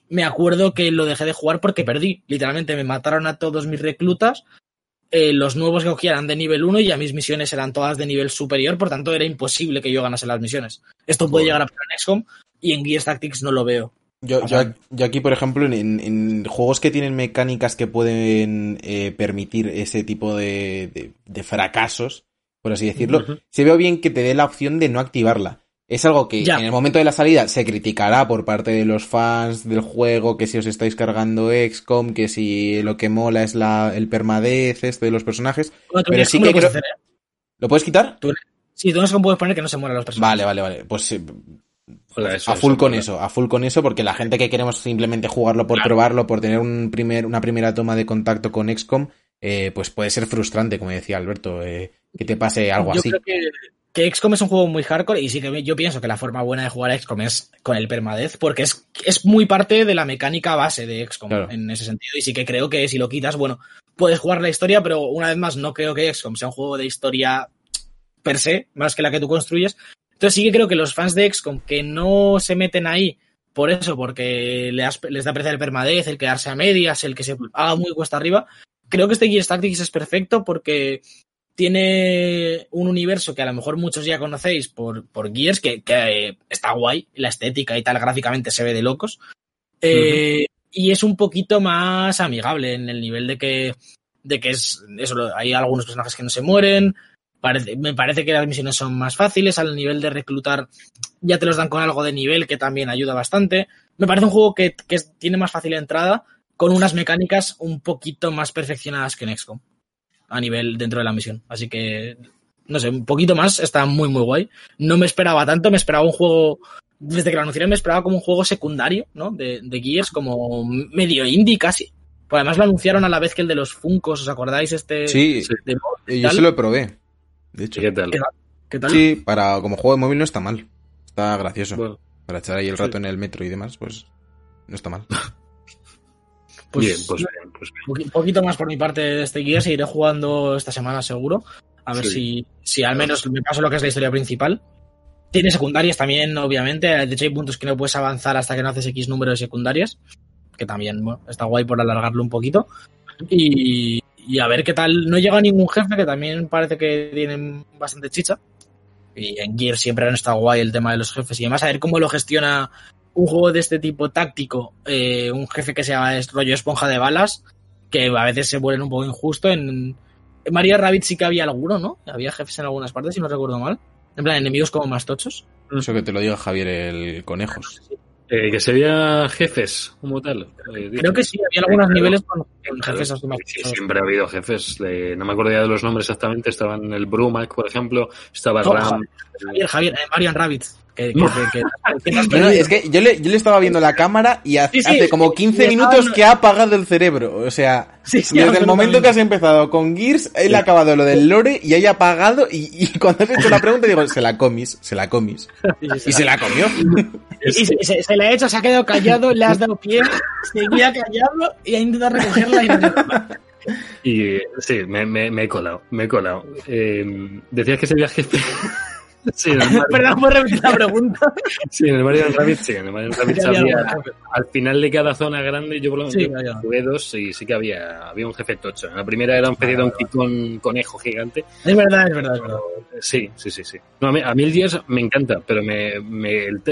me acuerdo que lo dejé de jugar porque perdí. Literalmente me mataron a todos mis reclutas. Eh, los nuevos que cogía eran de nivel 1 y a mis misiones eran todas de nivel superior, por tanto era imposible que yo ganase las misiones. Esto puede llegar a pasar en XCOM y en Gears Tactics no lo veo. Yo, yo, aquí, por ejemplo, en, en- juegos que tienen mecánicas que pueden eh, permitir ese tipo de, de- de fracasos, por así decirlo, se veo bien que te dé la opción de no activarla. Es algo que Ya. en el momento de la salida se criticará por parte de los fans del juego, que si os estáis cargando XCOM, que si lo que mola es la, el permadez este de los personajes. Bueno, tú Pero sí que lo puedes creo- hacer, ¿eh? ¿Lo puedes quitar? Sí, tú XCOM puedes poner que no se mueran los personajes. Vale, vale, vale. Pues eh, Hola, eso, a full eso, con eso, a full con eso, porque la gente que queremos simplemente jugarlo por probarlo, por tener un primer, una primera toma de contacto con XCOM, eh, pues puede ser frustrante, como decía Alberto, eh, que te pase algo yo así. creo que, que XCOM es un juego muy hardcore y sí que yo pienso que la forma buena de jugar a XCOM es con el permadez porque es, es muy parte de la mecánica base de XCOM Claro. en ese sentido y sí que creo que si lo quitas, bueno, puedes jugar la historia, pero una vez más no creo que XCOM sea un juego de historia per se, más que la que tú construyes. Entonces sí que creo que los fans de XCOM que no se meten ahí por eso, porque le das- les da pereza el permadez, el quedarse a medias, el que se haga muy cuesta arriba, creo que este Gears Tactics es perfecto porque tiene un universo que a lo mejor muchos ya conocéis por, por Gears, que, que, eh, está guay, la estética y tal, gráficamente se ve de locos. Eh, Y es un poquito más amigable en el nivel de que de que es eso, hay algunos personajes que no se mueren. Parece- me parece que las misiones son más fáciles al nivel de reclutar. Ya te los dan con algo de nivel que también ayuda bastante. Me parece un juego que, tiene más fácil entrada con unas mecánicas un poquito más perfeccionadas que en XCOM a nivel dentro de la misión. Así que, no sé, un poquito más, está muy, muy guay. No me esperaba tanto, me esperaba un juego, desde que lo anunciaron me esperaba como un juego secundario, ¿no? De, de Gears, como medio indie casi. Pues además lo anunciaron a la vez que el de los Funcos, ¿os acordáis? Este Sí, de- yo se lo probé. De hecho. ¿Qué tal? ¿Qué ¿Qué tal? Sí, para como juego de móvil no está mal. Está gracioso. Bueno, Para echar ahí el Sí. rato en el metro y demás, pues no está mal. Pues, bien, pues bien, pues bien. Un poquito más por mi parte de este Gears, seguiré jugando esta semana seguro. A ver Sí. si, si al menos me paso lo que es la historia principal. Tiene secundarias también, obviamente. De hecho, hay puntos que no puedes avanzar hasta que no haces X número de secundarias. Que también, bueno, está guay por alargarlo un poquito. Y, y a ver qué tal. No llega ningún jefe, que también parece que tienen bastante chicha. Y en Gears siempre han estado guay el tema de los jefes. Y además, a ver cómo lo gestiona un juego de este tipo táctico. eh, un jefe que sea es rollo esponja de balas. Que a veces se vuelven un poco injusto. En, en María Rabbit sí que había alguno, ¿no? Había jefes en algunas partes, si no recuerdo mal. En plan, enemigos como más tochos. Eso que te lo diga Javier el conejos. Eh, que se veía jefes como tal. eh, Creo que sí, había algunos niveles con, jefes así más sí, siempre ha habido jefes. de- no me acuerdo ya de los nombres exactamente. Estaban el Brumac, por ejemplo. Estaba Oh, Ram. Javier, Javier, eh, Marian Rabbit. Que, que, No. que- que- que te has No, no, perdido. es que yo le, yo le estaba viendo la cámara y hace, Sí, sí, hace como 15 le minutos que ha apagado el cerebro. O sea, Sí, sí, desde el momento que has empezado con Gears, él ha acabado lo del lore y haya apagado. Y, y cuando has hecho la pregunta, digo, se la comis, se la comis. Sí, sí, sí. Y se la comió. Y se, se- se le ha hecho, se ha quedado callado, le has dado pie, seguía callado y ha intentado recogerla y no Y sí, me, me, me he colado. Me he colado. Eh, decías que se veía jefe. Sí, en el Mario, Perdón por repetir la pregunta. sí, en el Mario Rabbit, sí. En el Mario Rabbit Sí, había al final de cada zona grande, yo por lo menos Sí, jugué dos y sí que había, había un jefe tocho. En la primera era un pedido un con conejo gigante. Es verdad, es verdad, es verdad. Sí, sí, sí, sí. No, a, mí, a mí el Gears me encanta, pero me,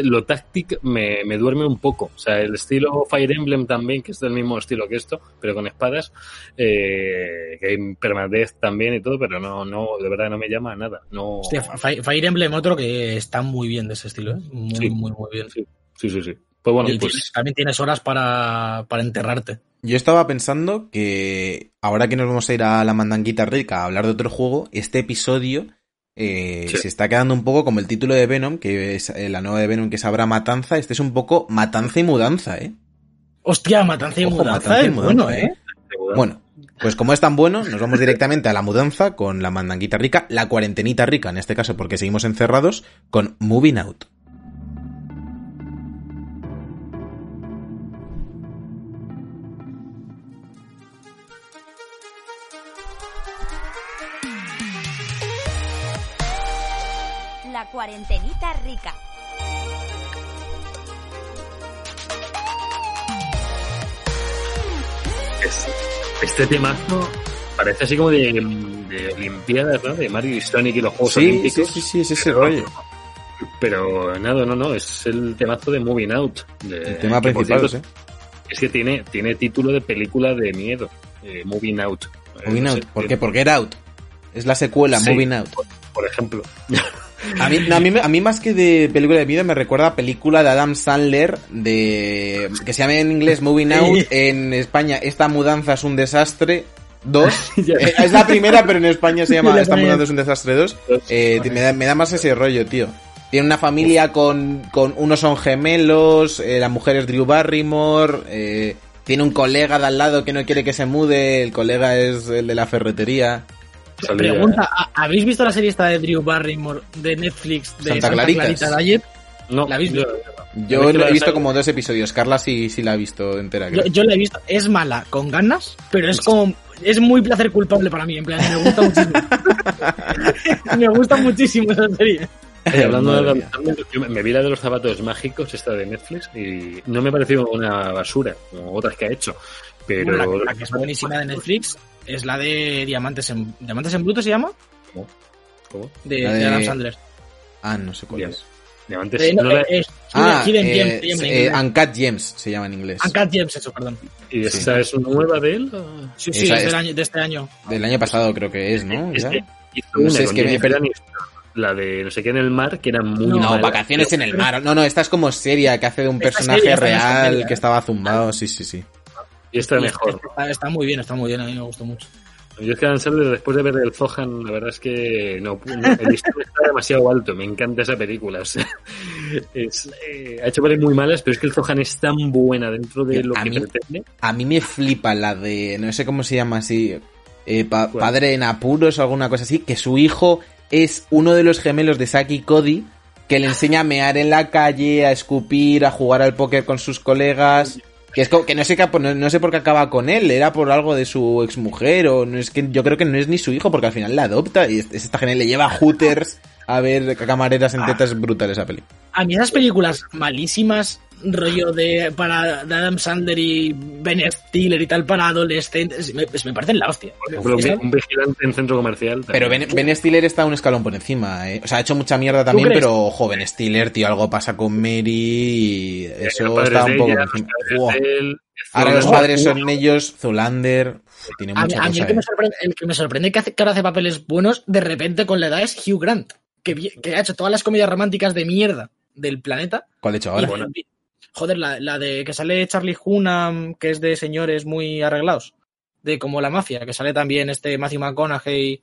lo táctic me, me duerme un poco. O sea, el estilo Fire Emblem también, que es del mismo estilo que esto, pero con espadas, eh, que hay permadez también y todo, pero no, no, de verdad no me llama a nada. No, Hostia, Fire Emblem otro que está muy bien de ese estilo, ¿eh? Muy, Sí. muy, muy bien. Sí, sí, sí. sí. Pues bueno, y pues tienes- también tienes horas para, para enterrarte. Yo estaba pensando que ahora que nos vamos a ir a la mandanguita rica a hablar de otro juego, este episodio eh, Sí. se está quedando un poco como el título de Venom, que es eh, la nueva de Venom que es Habrá Matanza. Este es un poco matanza y mudanza, ¿eh? Hostia, Matanza y Ojo, Mudanza Matanza y es Mudanza, bueno, ¿eh? Bueno, pues como es tan bueno, nos vamos directamente a la mudanza con la mandanguita rica, la cuarentenita rica en este caso porque seguimos encerrados, con Moving Out. La cuarentenita rica. es- este temazo parece así como de, de Olimpiadas, ¿no? De Mario y Sonic y los Juegos Sí, Olímpicos. sí, sí, sí, es ese rollo. Pero nada, no, no, es el temazo de Moving Out. de- El tema que, principal, cierto, ¿eh? Es que tiene, tiene título de película de miedo. eh, Moving Out. Eh, Moving no Out. sé, ¿Por eh, qué? Porque Get Out. Es la secuela, Sí. Moving Out. Por ejemplo. A mí, no, a, mí, a mí más que de película de miedo me recuerda a película de Adam Sandler de que se llama en inglés Moving Out, en España Esta mudanza es un desastre 2. Ya. Eh, es la primera, pero en España se llama Esta mudanza es un desastre 2. Eh, me, da, me da más ese rollo, tío. Tiene una familia con, con unos son gemelos, eh, la mujer es Drew Barrymore, eh, tiene un colega de al lado que no quiere que se mude, el colega es el de la ferretería. Salía- Pregunta, ¿ha- ¿habéis visto la serie esta de Drew Barrymore de Netflix de Santa Santa, Claritas. Clarita Diet? No, ¿La habéis yo- Yo lo la he visto como dos episodios, Carla sí, sí la ha visto entera. Yo, yo la he visto, es mala, con ganas, pero es como, es muy placer culpable para mí, en plan, me gusta muchísimo. me gusta muchísimo esa serie. Eh, hablando de yo me, me vi la de los zapatos mágicos, esta de Netflix, y no me pareció una basura, como otras que ha hecho. Pero. Bueno, la, la que es buenísima de Netflix es la de Diamantes en, ¿Diamantes en Bruto se llama? ¿Cómo? ¿Cómo? De, La de de- Adam Sandler. Ah, no sé cuál Bien. es. Diamantes, Eh, no, eh, es- Ah, Hidden eh, Gems, se llama en eh. Uncut Gems se llama en inglés. Uncut Gems, eso, perdón. ¿Y esa es nueva de él? o? Sí, sí, Esa es es- del año, de este año. Del año pasado creo que es, ¿no? Es Ya. que hizo No una sé, es que me- la de no sé qué en el mar, que era muy No, mala. vacaciones en el mar. No, no, esta es como seria, que hace de un Esta personaje serie, real que estaba zumbado. Sí, sí, sí. Y esta es Y mejor. Está, está muy bien, está muy bien, a mí me gustó mucho. Yo es que Adam Sandler, después de ver el Zohan, la verdad es que no, no- el listón está demasiado alto. Me encanta esa película. O sea, es, eh, ha hecho pelis muy malas, pero es que el Zohan es tan buena dentro de lo A que mí- pretende. A mí me flipa la de, no sé cómo se llama así, eh, padre en apuros o alguna cosa así, que su hijo es uno de los gemelos de Saki Cody, que le enseña a mear en la calle, a escupir, a jugar al póker con sus colegas. Que es como- que no sé, no, sé por qué acaba con él, era por algo de su exmujer, o no es que yo creo que no es ni su hijo, porque al final la adopta y es, es esta genial, le lleva Hooters a ver camareras en tetas es brutal esa peli. A mí esas películas malísimas, rollo de para de Adam Sandler y Ben Stiller y tal para adolescentes, me, me parecen la hostia. Un, un vigilante en centro comercial. Pero. Ben, Ben Stiller está un escalón por encima, ¿eh? O sea, ha hecho mucha mierda también, pero joven Stiller, tío, algo pasa con Mary y Los eso está un poco ella, los él, Ahora los padres son ellos, Zulander, tiene A mí, mucha a mí cosa, el, que me ¿eh? sorprende, el que me sorprende que, hace, que ahora hace papeles buenos de repente con la edad es Hugh Grant, que, ha hecho todas las comedias románticas de mierda del planeta. ¿Cuál he hecho ahora? joder, la, la de que sale Charlie Hunnam, que es de señores muy arreglados, de como la mafia, que sale también este Matthew McConaughey.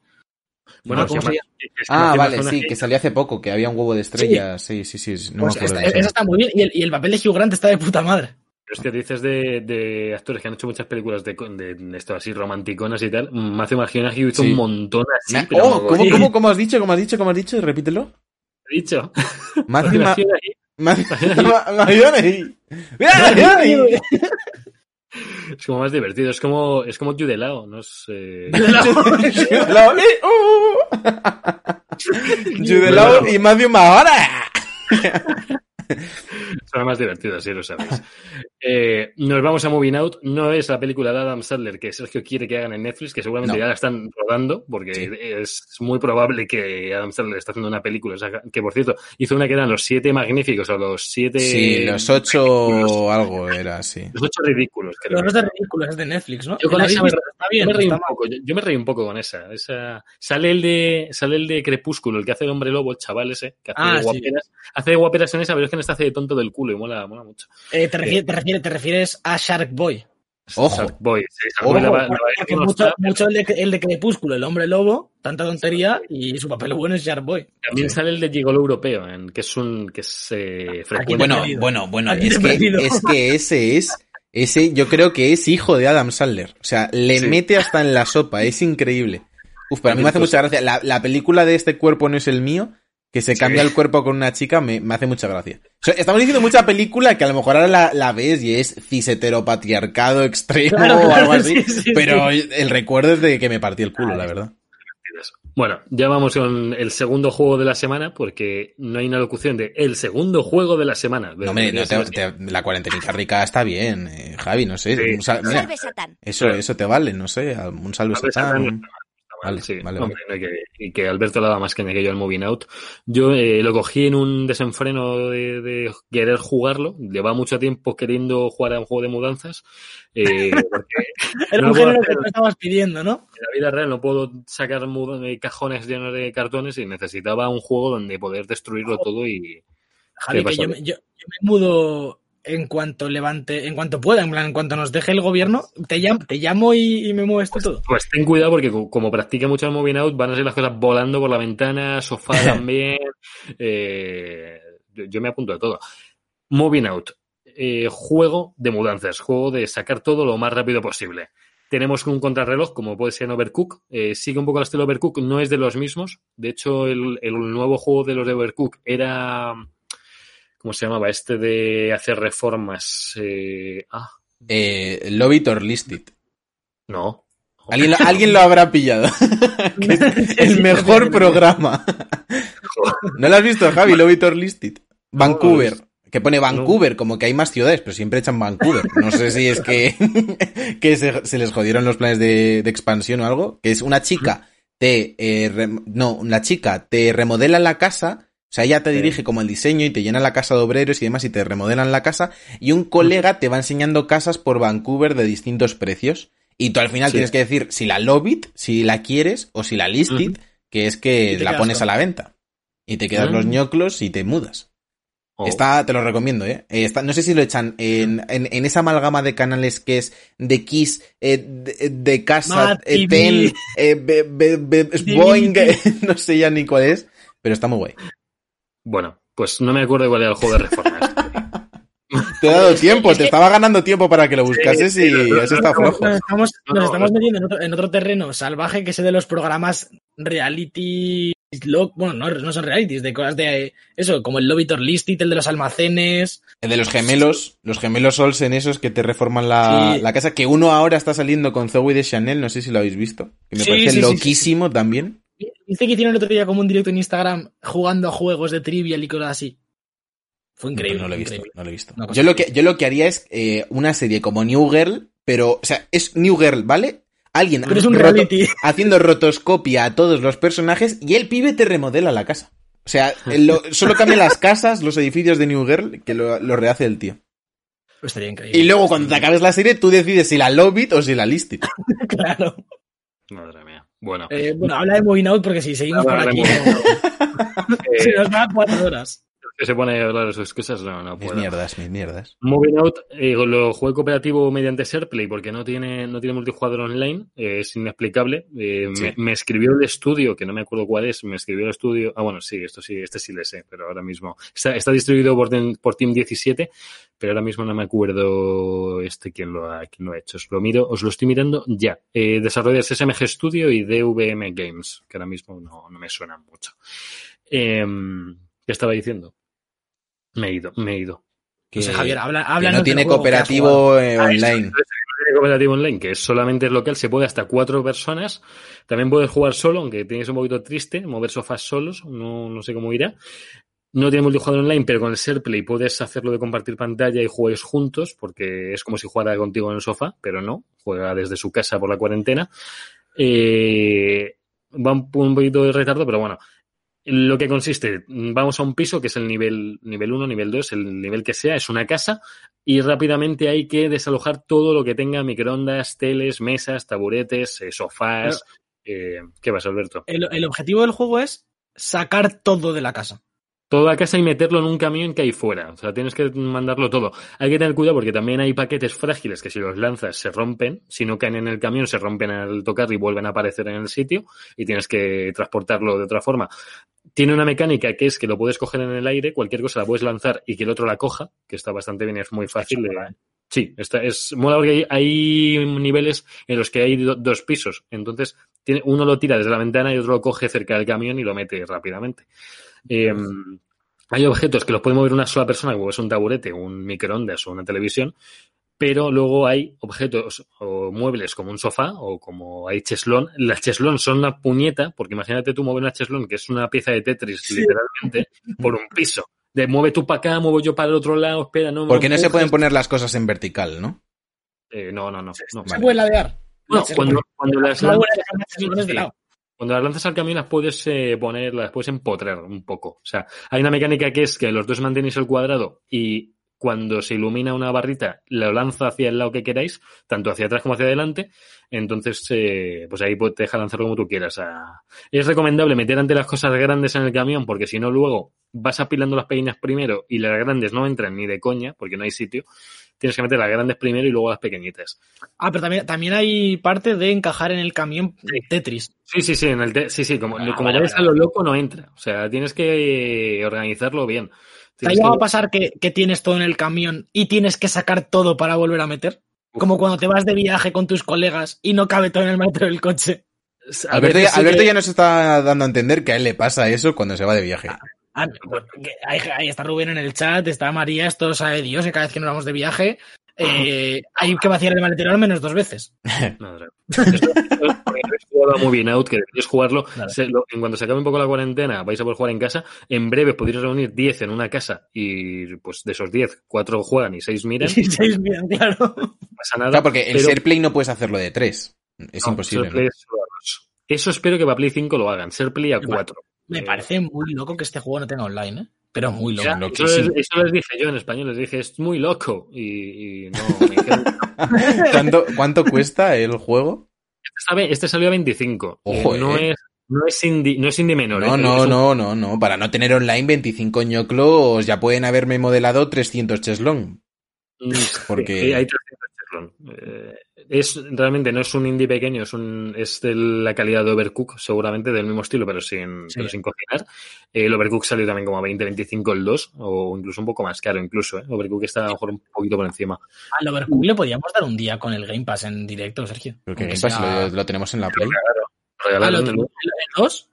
Bueno, Ah, ¿cómo se se llama- llama? es que Ah, vale, sí, que salió hace poco, que había un huevo de estrellas. Sí, sí, sí, no Pues me acuerdo esta- de esa eso. está muy bien y el, y el papel de Hugh Grant está de puta madre. Es que dices de, de actores que han hecho muchas películas de, de esto así romanticonas y tal. Matthew McConaughey hizo Sí. un montón así. Pero oh, ¿cómo, cómo, cómo has dicho? ¿Cómo has dicho? ¿Cómo has dicho? Repítelo. he dicho? Matthew Ma- McConaughey McConaughey. ¡Mira, es como más divertido. Es como, es como Jude Law, no es... eh, Jude Law y- uh. Y Matthew Mahara. Son más divertidos, sí lo sabéis. Eh, nos vamos a Moving Out. No es la película de Adam Sandler que Sergio quiere que hagan en Netflix, que seguramente No. ya la están rodando, porque Sí. es muy probable que Adam Sandler está haciendo una película. o sea, que por cierto, hizo una que eran los siete magníficos o los siete. Sí, los ocho algo era, sí. Los ocho ridículos, creo. No es de ridículo, es de Netflix, ¿no? Yo con ¿La esa habéis me, visto? está bien, yo me reí está un poco. Yo, yo me reí un poco con esa. esa. Sale el de sale el de Crepúsculo, el que hace el hombre lobo, el chaval ese, que hace Ah, sí. guaperas. Hace guaperas en esa, pero es que esta hace de tonto del culo y mola, mola mucho. Eh, te, refieres, te, refieres, te refieres a Shark Boy. Ojo. Shark Boy, sí, Shark Ojo, Boy la va- la va a Porque ir mucho, el, de, el de Crepúsculo, el hombre lobo, tanta tontería, y su papel bueno es Shark Boy. También sale el de Gigolo Europeo, en, que es un que es eh, frecuente. Bueno, bueno, bueno, es que, perdido. es que ese es, ese yo creo que es hijo de Adam Sandler. O sea, le Sí. mete hasta en la sopa, es increíble. Uf, pero a mí me hace mucha gracia. La, la película de este cuerpo no es el mío, que se Sí. cambia el cuerpo con una chica, me, me hace mucha gracia. O sea, estamos diciendo mucha película que a lo mejor ahora la, la ves y es ciseteropatriarcado extremo Claro, o algo así. sí, sí, pero el recuerdo es de que me partí el culo, la verdad. Bueno, ya vamos con el segundo juego de la semana, porque no hay una locución de el segundo juego de la semana. No, hombre, no te- te- la cuarentenita rica está bien, eh, Javi, no sé. Sí. un sal- mira, Salve Satán. eso, eso te vale, no sé, un salve Salve Satán, Satán. Vale, sí, vale, hombre, no hay que, y que Alberto le daba más caña que yo al Moving Out. Yo eh, lo cogí en un desenfreno de, de querer jugarlo. Lleva mucho tiempo queriendo jugar a un juego de mudanzas. eh, porque Era No un que tú estabas pidiendo, ¿no? en la vida real no puedo sacar eh, cajones llenos de cartones y necesitaba un juego donde poder destruirlo todo y Javi, ¿Qué que yo, me- yo, yo me mudo en cuanto levante, en cuanto pueda, en plan, en cuanto nos deje el gobierno, te llamo, te llamo y, y me mueves tú todo. Pues ten cuidado porque co- como practique mucho el moving out, van a ser las cosas volando por la ventana, sofá también. eh, yo, yo me apunto a todo. Moving out. eh, juego de mudanzas, juego de sacar todo lo más rápido posible. Tenemos un contrarreloj, como puede ser en Overcook. eh, sigue un poco el estilo Overcook, no es de los mismos. De hecho, el, el nuevo juego de los de Overcook era. ¿Cómo se llamaba? Este de hacer reformas. eh, ah, Eh, Love It or List It. no. Alguien lo, alguien lo habrá pillado. El mejor programa. ¿No lo has visto, Javi? Love It or List It. Vancouver. Que pone Vancouver, como que hay más ciudades, pero siempre echan Vancouver. No sé si es que, que se, se les jodieron los planes de, de expansión o algo. Que es una chica, te, eh, no, una chica te remodela la casa, sea, ella te dirige como el diseño y te llena la casa de obreros y demás y te remodelan la casa. Y un colega te va enseñando casas por Vancouver de distintos precios. Y tú al final Sí. tienes que decir si la Lobit, si la quieres o si la Listed, que es que la pones con- a la venta. Y te quedas Mm. los ñoclos y te mudas. Oh. Está, te lo recomiendo, ¿eh? Eh, está- no sé si lo echan en, en, en esa amalgama de canales que es de Kiss, eh, de, de Casa, eh. Ten, eh, be- be- be- Divinity. Boeing, no sé ya ni cuál es, pero está muy guay. Bueno, pues no me acuerdo cuál era el juego de reformas. Te he dado tiempo, te estaba ganando tiempo para que lo buscases y has estado flojo. Nos estamos, nos metiendo en otro, en otro terreno salvaje que es el de los programas reality. Bueno, no, no son realities, de cosas de eso, como el Lobitor Listed, el de los almacenes. El de los gemelos, los gemelos Olsen esos que te reforman la, Sí. la casa, que uno ahora está saliendo con Zoe de Chanel, no sé si lo habéis visto, que me Sí, parece sí, sí, loquísimo también. ¿Viste que hicieron el otro día como un directo en Instagram jugando a juegos de trivial y cosas así? Fue increíble. no lo he visto, increíble. no lo he visto. Yo lo que, yo lo que haría es eh, una serie como New Girl, pero, o sea, es New Girl, ¿vale? Alguien Pero es un roto- reality. haciendo rotoscopia a todos los personajes y el pibe te remodela la casa. O sea, lo- solo cambia las casas, los edificios de New Girl, que lo, lo rehace el tío. Pues estaría increíble. Y luego cuando te acabes la serie, tú decides si la Lobit o si la Listed. claro. Madre mía. Bueno, Eh, bueno, habla de Moving Out porque si seguimos por aquí, se nos va cuatro horas. Que se pone a hablar de sus cosas, no, no Mis puedo. mierdas, mis mierdas. Moving Out eh, lo jugué cooperativo mediante SharePlay porque no tiene, no tiene multijugador online, eh, es inexplicable. Eh, Sí. me, me escribió el estudio, que no me acuerdo cuál es, me escribió el estudio. Ah, bueno, sí, esto sí, este sí le sé, pero ahora mismo. Está, está distribuido por, por Team 17, pero ahora mismo no me acuerdo este quién lo ha, quién lo ha hecho. Os lo miro, os lo estoy mirando ya. Desarrolladores SMG Studio y DVM Games, que ahora mismo no, no me suenan mucho. Eh, ¿Qué estaba diciendo? Me he ido, me he ido. Que, Javier, habla, que háblanos no tiene que cooperativo eh, Ah, online. no tiene cooperativo online, que es solamente es local, se puede hasta cuatro personas. También puedes jugar solo, aunque tienes un poquito triste, mover sofás solos, no, no sé cómo irá. No tiene multijugador online, pero con el SharePlay puedes hacerlo de compartir pantalla y juegues juntos, porque es como si jugara contigo en el sofá, pero no, juega desde su casa por la cuarentena. Eh, va un, un poquito de retardo, pero bueno. Lo que consiste, vamos a un piso que es el nivel nivel 1, nivel 2, el nivel que sea, es una casa y rápidamente hay que desalojar todo lo que tenga microondas, teles, mesas, taburetes, eh, sofás. eh, ¿Qué vas, Alberto? El, el objetivo del juego es sacar todo de la casa. Toda la casa y meterlo en un camión que hay fuera. O sea, tienes que mandarlo todo. Hay que tener cuidado porque también hay paquetes frágiles que si los lanzas se rompen. Si no caen en el camión, se rompen al tocar y vuelven a aparecer en el sitio y tienes que transportarlo de otra forma. Tiene una mecánica que es que lo puedes coger en el aire, cualquier cosa la puedes lanzar y que el otro la coja, que está bastante bien, es muy fácil. de- Sí, está, es mola porque hay, hay niveles en los que hay do- dos pisos. Entonces, tiene, uno lo tira desde la ventana y otro lo coge cerca del camión y lo mete rápidamente. Eh, hay objetos que los puede mover una sola persona, como es un taburete, un microondas o una televisión, pero luego hay objetos o muebles como un sofá o como hay cheslón. Las cheslón son una puñeta, porque imagínate tú mover una cheslón, que es una pieza de Tetris, Sí. literalmente, por un piso. De mueve tú para acá, muevo yo para el otro lado, espera, no. Porque no se pueden poner las cosas en vertical, ¿no? Eh, no, no, no. no. ¿Se Vale. puede ladear? Bueno, Se cuando, las No, las lado. Cuando las lanzas al camión las puedes eh, poner, las puedes un poco. O sea, hay una mecánica que es que los dos mantenéis el cuadrado y cuando se ilumina una barrita, lo lanza hacia el lado que queráis, tanto hacia atrás como hacia adelante. Entonces, eh, pues ahí pues, te deja lanzarlo como tú quieras. Es recomendable meter ante las cosas grandes en el camión, porque si no, luego vas apilando las pequeñas primero y las grandes no entran ni de coña, porque no hay sitio. Tienes que meter las grandes primero y luego las pequeñitas. Ah, pero también, también hay parte de encajar en el camión Tetris. Sí, sí, sí, en el te- sí, sí, como, Ah, como vale, vayas vale, a lo loco no entra. O sea, tienes que eh, organizarlo bien. ¿Te ha llegado que- a pasar que, que tienes todo en el camión y tienes que sacar todo para volver a meter? Como cuando te vas de viaje con tus colegas y no cabe todo en el maletero del coche. Alberto, ya, sí Alberto que- ya nos está dando a entender que a él le pasa eso cuando se va de viaje. Ah, ahí, ahí está Rubén en el chat, está María, esto lo sabe Dios, que cada vez que nos vamos de viaje eh, hay que vaciar el maletero al menos dos veces. Porque habéis jugado a Moving Out, que deberíais jugarlo. Claro. Se- lo- en cuanto se acabe un poco la cuarentena, vais a poder jugar en casa. En breve podréis reunir 10 en una casa y pues de esos 10, 4 juegan y 6 miran. Y seis miran, claro. No pasa nada. Claro, porque el pero- SharePlay no puedes hacerlo de tres. Es no, imposible. ¿no? Eso espero que para Play 5 lo hagan. SharePlay a 4. Me Eh, parece muy loco que este juego no tenga online, ¿eh? Pero muy loco. ya, eso, les, eso les dije yo en español, les dije, es muy loco. Y, y no, me ¿Cuánto, ¿Cuánto cuesta el juego? Este Este salió a 25. Ojo, Eh, no, eh. es, no, es indie, no es indie menor. No, eh, no, un- no, no, no. Para no tener online 25 ñoclos ya pueden haberme modelado 300 cheslong. Mm, Porque- sí, hay 300 cheslón. Eh, es realmente no es un indie pequeño, es un es de la calidad de Overcook, seguramente del mismo estilo, pero sin, Sí. pero sin cocinar. Eh, el Overcook salió también como a 20, 25 el 2, o incluso un poco más caro, incluso. ¿eh? Overcook está a lo mejor un poquito por encima. Al Overcooked le podíamos dar un día con el Game Pass en directo, Sergio. Porque Aunque Game Pass sea- lo, lo tenemos en la Play. Ah, Regalaron ¿lo- el ¿El 2?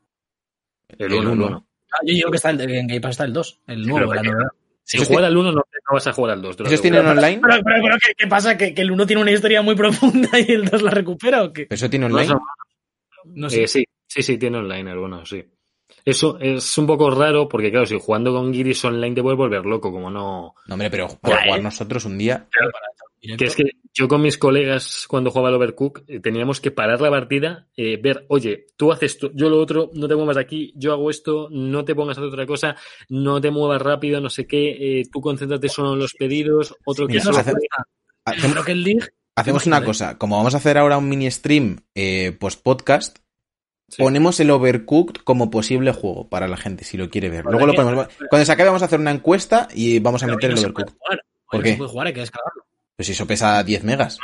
el el 1, el uno. 1. Ah, yo digo que está el, en Game Pass está el 2, el nuevo, la novedad. Si Esos juegas al 1, no, no vas a jugar al 2. te lo ¿Esos aseguro. tienen online? Pero, pero, pero ¿qué, qué pasa? ¿Que, que el 1 tiene una historia muy profunda y el 2 la recupera o qué? ¿Eso tiene online? no, No sé. Eh, sí, sí, sí, tiene online alguno, sí. Eso es un poco raro porque, claro, si jugando con Giris online te puedes volver loco, como no. No, hombre, pero para Ya, jugar ¿eh? nosotros un día. Que es que yo con mis colegas, cuando jugaba al Overcook, eh, teníamos que parar la partida, eh, ver, oye, tú haces esto, yo lo otro, no te muevas de aquí, yo hago esto, no te pongas a hacer otra cosa, no te muevas rápido, no sé qué, eh, tú concéntrate solo en los pedidos, otro que Mira, solo hace- Hacemos, Creo que el League hacemos una cosa. Como vamos a hacer ahora un mini stream eh, post podcast, Sí. ponemos el Overcooked como posible juego para la gente, si lo quiere ver. Luego lo ponemos. Cuando se acabe vamos a hacer una encuesta y vamos a Pero meter el no se puede Overcooked. jugar. ¿Por Hoy no qué? se puede jugar, hay que descargarlo. Pues si eso pesa 10 megas.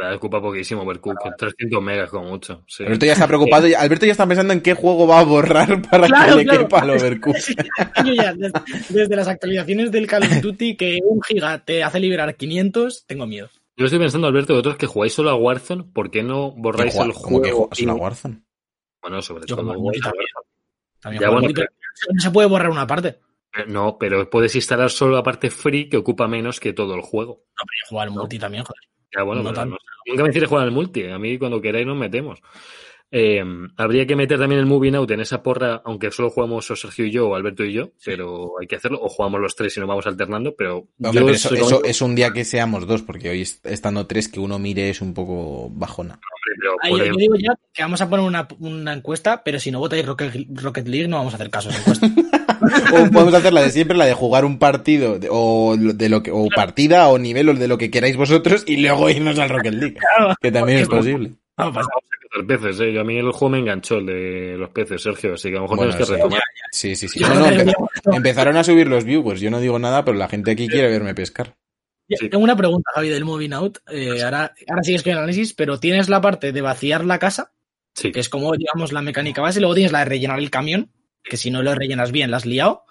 Nada, ocupa poquísimo Overcook, 300 megas como mucho. Sí. Alberto ya está preocupado. ya- Alberto ya está pensando en qué juego va a borrar para Claro, que le claro. quepa al Overcooked. Yo ya, desde, desde las actualizaciones del Call of Duty, que un giga te hace liberar 500, tengo miedo. Yo estoy pensando, Alberto, vosotros que jugáis solo a Warzone, ¿por qué no borráis el que juega juego? solo a Warzone. Bueno, sobre Yo todo juego jugáis multi Warzone. También Ya, juego bueno, pero no se puede borrar una parte. Eh, No, pero puedes instalar solo la parte free que ocupa menos que todo el juego. No, pero yo juego al multi también, joder. Ya, bueno, No pero tanto. no- nunca me hicierais jugar al multi. A mí cuando queráis nos metemos. Eh, habría que meter también el Moving Out en esa porra, aunque solo jugamos o Sergio y yo, o Alberto y yo, pero hay que hacerlo. O jugamos los tres y nos vamos alternando, pero Hombre, yo pero eso, soy eso como- es un día que seamos dos, porque hoy est- estando tres que uno mire es un poco bajona. hombre, pero Ahí, por yo digo ya que vamos a poner una, una encuesta, pero si no votáis Rocket, Rocket League no vamos a hacer caso a esa encuesta. O podemos hacer la de siempre, la de jugar un partido, de- o de lo que, o partida, o nivel, o de lo que queráis vosotros, y luego irnos al Rocket League. Que también es posible. No pasa vamos a cazar peces, ¿eh? Yo a mí el juego me enganchó, el de los peces, Sergio, así que a lo mejor Bueno, tienes que sí. retomar. Sí, sí, sí. No, no, empe- empezaron a subir los views, pues yo no digo nada, pero la gente aquí quiere verme pescar. Sí. Tengo una pregunta, Javi, del Moving Out. Eh, ahora, ahora sigues con el análisis, pero tienes la parte de vaciar la casa, Sí. que es como, digamos, la mecánica base, y luego tienes la de rellenar el camión, que si no lo rellenas bien, la has liado.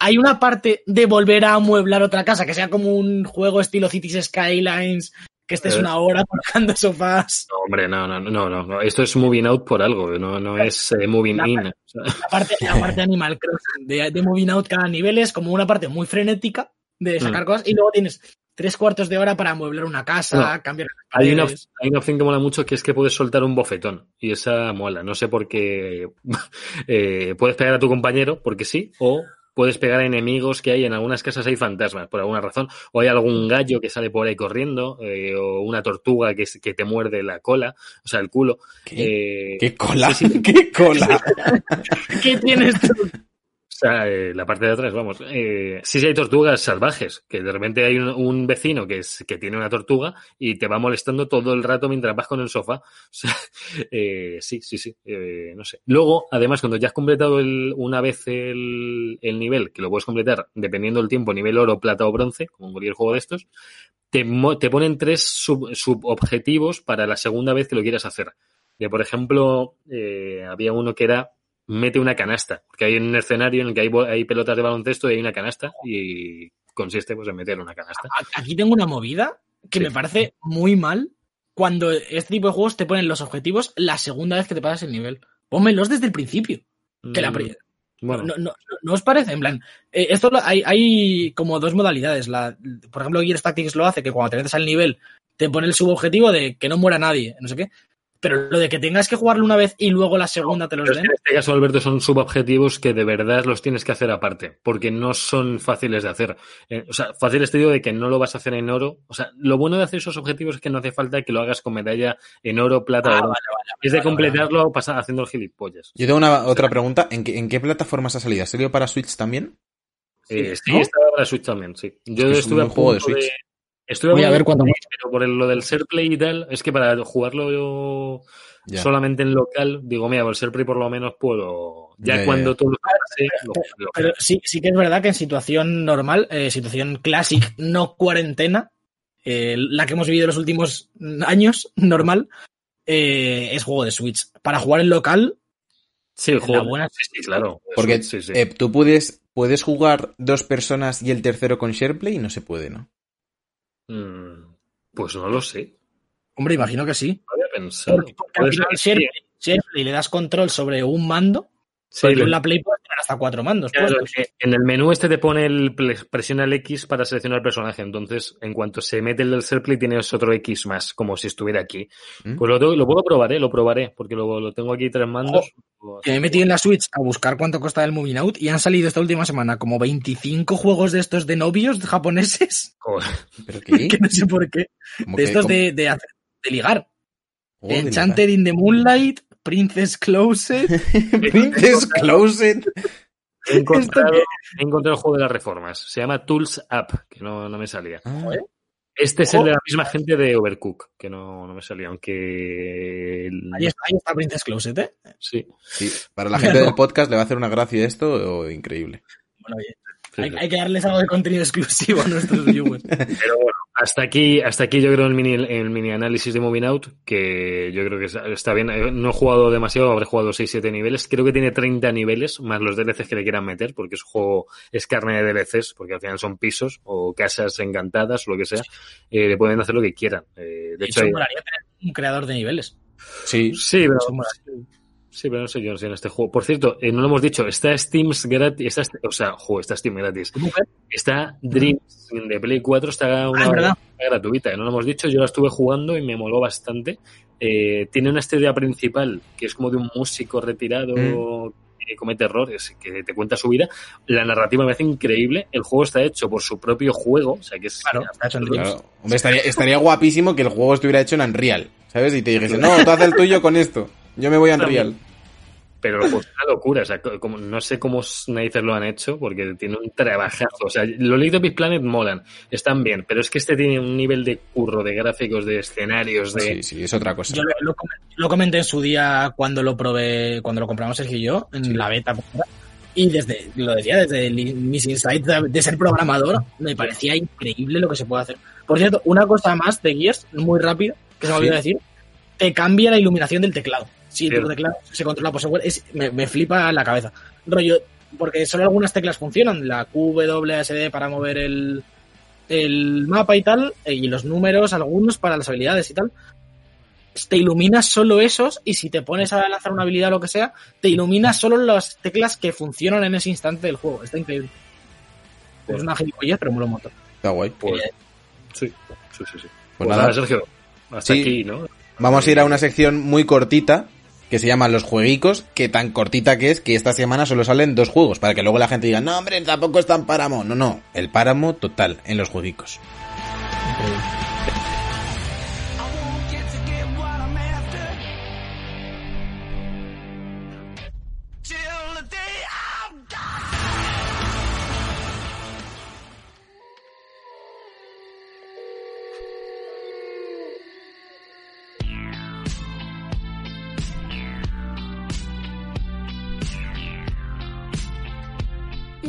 Hay una parte de volver a amueblar otra casa, que sea como un juego estilo Cities Skylines, que estés Eh. una hora colocando sofás. No, hombre, no, no, no, no. Esto es moving out por algo, no, no es eh, moving La- in. La parte, la parte Animal Crossing, de, de Moving Out cada nivel es como una parte muy frenética de sacar Mm. cosas, y luego tienes tres cuartos de hora para amueblar una casa, No. cambiar las hay, una, hay una opción que mola mucho que es que puedes soltar un bofetón y esa mola. No sé por qué eh, puedes pegar a tu compañero porque sí o puedes pegar a enemigos que hay en algunas casas hay fantasmas por alguna razón o hay algún gallo que sale por ahí corriendo eh, o una tortuga que, que te muerde la cola, o sea el culo. ¿Qué, Eh, ¿Qué cola? sí, sí. ¿Qué cola? ¿Qué tienes tú? Sea, eh, la parte de atrás, vamos. Eh, sí, sí hay tortugas salvajes, que de repente hay un, vecino que, es, que tiene una tortuga y te va molestando todo el rato mientras vas con el sofá. Eh, sí, sí, sí, eh, no sé. Luego, además, cuando ya has completado una vez el, el nivel, que lo puedes completar dependiendo del tiempo, nivel oro, plata o bronce, como en cualquier juego de estos, te, te ponen tres sub- subobjetivos para la segunda vez que lo quieras hacer. De, por ejemplo, había uno que era mete una canasta, porque hay un escenario en el que hay, pelotas de baloncesto y hay una canasta y consiste pues en meter una canasta. Aquí tengo una movida que Sí. me parece muy mal cuando este tipo de juegos te ponen los objetivos la segunda vez que te pasas el nivel. Pónmelos desde el principio. Que la Mm, bueno, no, no- ¿No os parece? En plan, eh, esto lo- hay, hay como dos modalidades. La, por ejemplo, Gears Tactics lo hace, que cuando te metes al nivel te pone el subobjetivo de que no muera nadie, no sé qué. Pero lo de que tengas que jugarlo una vez y luego la segunda te los es den. en este caso, Alberto, son subobjetivos que de verdad los tienes que hacer aparte, porque no son fáciles de hacer. Eh, o sea, fáciles te digo de que no lo vas a hacer en oro. O sea, lo bueno de hacer esos objetivos es que no hace falta que lo hagas con medalla en oro, plata Ah, o bronce. Es de vale, completarlo haciendo el gilipollas. Yo tengo una otra pregunta. ¿En qué, en qué plataformas ha salido? ¿Ha salido para Switch también? Eh, sí, ¿no? estaba para Switch también, sí. Yo que es un estuve a buen juego de punto Switch. Estuve Voy a ver cuesta. pero por el- lo del SharePlay y tal, es que para jugarlo yo Ya. solamente en local, digo, mira, por el SharePlay por lo menos puedo. Ya cuando ya. todo lo pase, lo- lo- Pero sí, sí que es verdad que en situación normal, eh, situación classic, no cuarentena, eh, la que hemos vivido los últimos años, normal, eh, es juego de Switch. Para jugar en local, Sí, el juego. buena- Sí, sí, claro. Porque Sí, sí. eh, tú puedes, puedes jugar dos personas y el tercero con SharePlay y no se puede, ¿no? Mm, Pues no lo sé. hombre, imagino que sí. No había pensado. Porque, porque al final le das control sobre un mando, Sí, pero tú lo- en la Play puedes tener hasta cuatro mandos. Claro, que en el menú este te pone el presiona el X para seleccionar el personaje. Entonces, en cuanto se mete el del SharePlay, tienes otro X más, como si estuviera aquí. ¿Mm? Pues lo, tengo- lo puedo probar, ¿eh? Lo probaré, porque lo, lo tengo aquí tres mandos. Que me he metido en la Switch a buscar cuánto costaba el Moving Out y han salido esta última semana como 25 juegos de estos de novios japoneses. ¿Pero qué? que no sé por qué. ¿Cómo De que- estos de, de, hacer- de ligar. de Enchanted in the Moonlight, Princess Closet. Princess Closet. He encontrado, he encontrado el juego de las reformas. Se llama Tools Up, que no, no me salía. Ah. Este es el de la misma gente de Overcook, que no, no me salía, aunque... el- Ahí está, ahí está Princess Closet, ¿eh? Sí, sí, para la gente del podcast le va a hacer una gracia esto o increíble. Bueno, oye, hay, hay que darles algo de contenido exclusivo a nuestros viewers. Pero bueno, hasta aquí, hasta aquí yo creo el mini, el mini análisis de Moving Out, que yo creo que está- bien. Eh, No he jugado demasiado, habré jugado 6-7 niveles. Creo que tiene 30 niveles, más los DLCs que le quieran meter, porque es un juego, es carne de DLCs, porque al final son pisos o casas encantadas o lo que sea. Eh, le pueden hacer lo que quieran. Eh, de hecho, Eso hay- molaría tener un creador de niveles. Sí, sí, pero. Sí, pero no sé yo si en este juego. Por cierto, eh, no lo hemos dicho, está Steam gratis, está, o sea, juego, está Steam gratis. Está Dreams de Play 4, está una Ah, gratuita, que no lo hemos dicho, yo la estuve jugando y me moló bastante. Eh, tiene una historia principal que es como de un músico retirado Mm. que comete errores, que te cuenta su vida. La narrativa me hace increíble. El juego está hecho por su propio juego, o sea que es Claro, está hecho en Dreams. claro. Hombre, estaría, estaría guapísimo que el juego estuviera hecho en Unreal, ¿sabes? Y te dijese, no, tú haz el tuyo con esto. Yo me voy a Unreal. Pero el juego es una locura, o sea, co- como, no sé cómo narices lo han hecho, porque tiene un trabajazo. O sea, los Little Big Planet molan, están bien, pero es que este tiene un nivel de curro, de gráficos, de escenarios, de... Sí, sí, es otra cosa. Yo lo, lo com- lo comenté en su día cuando lo probé, cuando lo compramos Sergio y yo, en la beta. Y desde, lo decía, desde el- mis insights de, de ser programador, me parecía increíble lo que se puede hacer. Por cierto, una cosa más de Gears, muy rápido, que se me olvidó Sí. decir, te cambia la iluminación del teclado. Si tu Cierto. teclado se controla por software, es, me, me flipa la cabeza. Rollo, porque solo algunas teclas funcionan, la QWSD para mover el, el mapa y tal, eh, y los números, algunos para las habilidades y tal. Te ilumina solo esos, y si te pones a lanzar una habilidad o lo que sea, te ilumina solo las teclas que funcionan en ese instante del juego. Está increíble. Es una gilipollez, pero mola un montón. Está guay. Pues, sí, sí, sí. sí. Pues Pues nada. nada, Sergio, hasta Sí. aquí, ¿no? Vamos a ir a una sección muy cortita que se llama Los Jueguicos, que tan cortita que es que esta semana solo salen dos juegos, para que luego la gente diga, no, hombre, tampoco es tan páramo. No, no, el páramo total en los jueguicos.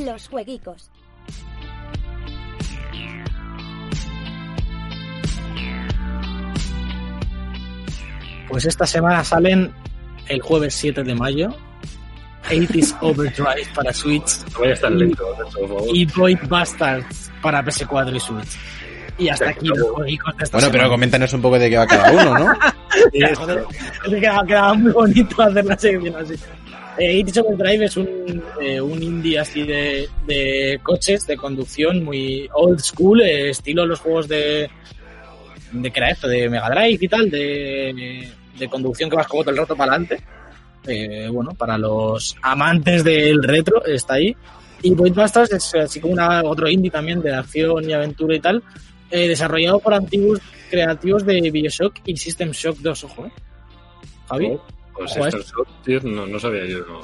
Los jueguicos. Pues esta semana salen el jueves 7 de mayo 80s Overdrive para Switch No vayas tan lento, Sergio, por favor. y Void Bastards para PS4 y Switch. Y hasta aquí los jueguicos de esta Bueno, pero coméntanos un poco de qué va cada uno, ¿no? Sí, Joder, es que quedaba, quedaba muy bonito hacer la sección así. Eh, 80s Overdrive es un, eh, un indie así de, de coches, de conducción, muy old school, eh, estilo los juegos de, de de Mega Drive y tal, de, de conducción que vas como todo el rato para adelante. Eh, bueno, para los amantes del retro está ahí. Y Void Bastards es así como una, otro indie también de acción y aventura y tal, desarrollado por antiguos creativos de Bioshock y System Shock 2, ojo, ¿eh? Javi. Oh, pues Ojo estos no, no sabía yo. No.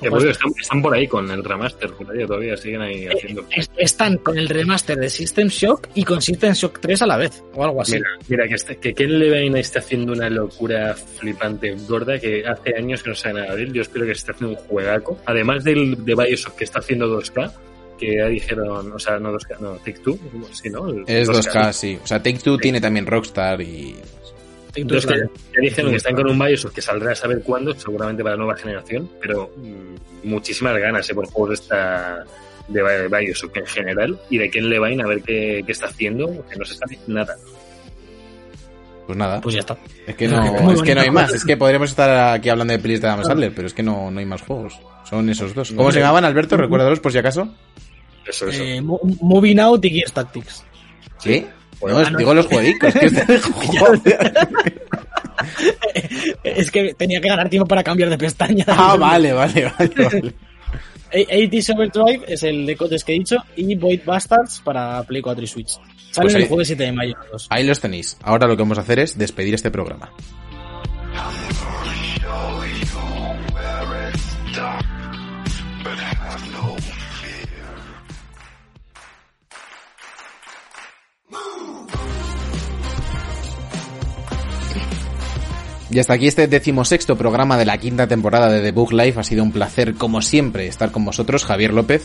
Que, pues, están, están por ahí con el remaster, por ahí todavía siguen ahí haciendo. Es- están con el remaster de System Shock y con System Shock 3 a la vez, o algo así. Mira, mira que, está, que Ken Levine está haciendo una locura flipante, gorda, que hace años que no sabe nada de él. Yo espero que se esté haciendo un juegaco. Además del de Bioshock que está haciendo 2K, que ya dijeron, o sea, no 2K, no, Take Two, sí, ¿no? El Es 2K, sí. O sea, Take Two tiene también Rockstar y... Entonces, que ya dijeron que están con un Bioshock que saldrá a saber cuándo, seguramente para la nueva generación, pero mm, muchísimas ganas eh, por juegos de esta de Bi- Bioshock en general y de Ken Levine a ver qué, qué está haciendo, que no se sabe nada. Pues nada. Pues ya está. Es que no, es bonito. que no hay más. Es que podríamos estar aquí hablando de pelis de Adam Sandler, pero es que no, no hay más juegos. Son esos dos. ¿Cómo se llamaban, Alberto? Recuérdalos por si acaso. Eso, eso. Eh, Mo- Moving Out y Gears Tactics. ¿Sí? No, ah, no. digo los jueguicos. que. Es que tenía que ganar tiempo para cambiar de pestaña. Ah, vale, vale, vale. vale. 80s Overdrive es el de codes que he dicho y Void Bastards para Play 4 y Switch. Salen Pues ahí- el jueves 7 de mayo los dos. Ahí los tenéis. Ahora lo que vamos a hacer es despedir este programa. Y hasta aquí este decimosexto programa de la quinta temporada de The Book Life. Ha sido un placer, como siempre, estar con vosotros, Javier López.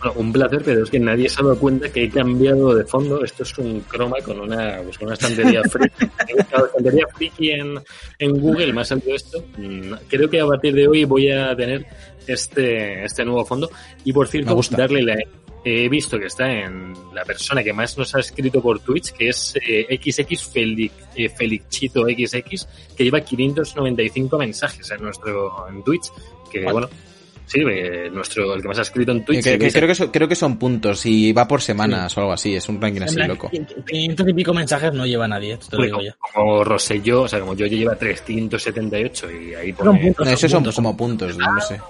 Bueno, un placer, pero es que nadie se ha dado cuenta que he cambiado de fondo. Esto es un croma con una, pues, con una estantería friki. He buscado estantería friki en, en Google, me ha salido esto. Mm, Creo que a partir de hoy voy a tener este, este nuevo fondo. Y por cierto, darle la, he visto que está en la persona que más nos ha escrito por Twitch, que es eh, XX Felic, eh, Felicchito XX, que lleva 595 mensajes en nuestro en Twitch. Que Vale. bueno, sí, eh, nuestro, el que más ha escrito en Twitch. Que- que que es- creo, que son, creo que son puntos y va por semanas o algo así. Es un ranking así loco. 500 y pico mensajes no llevan a 10, te lo digo como, ya. como Rosselló, o sea, como yo lleva 378 y ahí Son pone, puntos. No, esos son puntos. como puntos, no sé.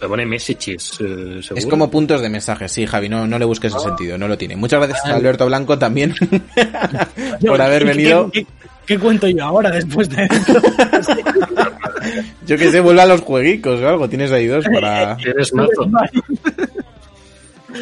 le pone messages, eh, seguro. Es como puntos de mensajes, sí, Javi, no, no le busques el sentido, no lo tiene. Muchas gracias a Alberto Blanco también por haber ¿Qué- venido. ¿Qué, qué, qué cuento yo ahora después de Yo que sé, vuelve a los jueguicos o algo, tienes ahí dos para... Eres mazo.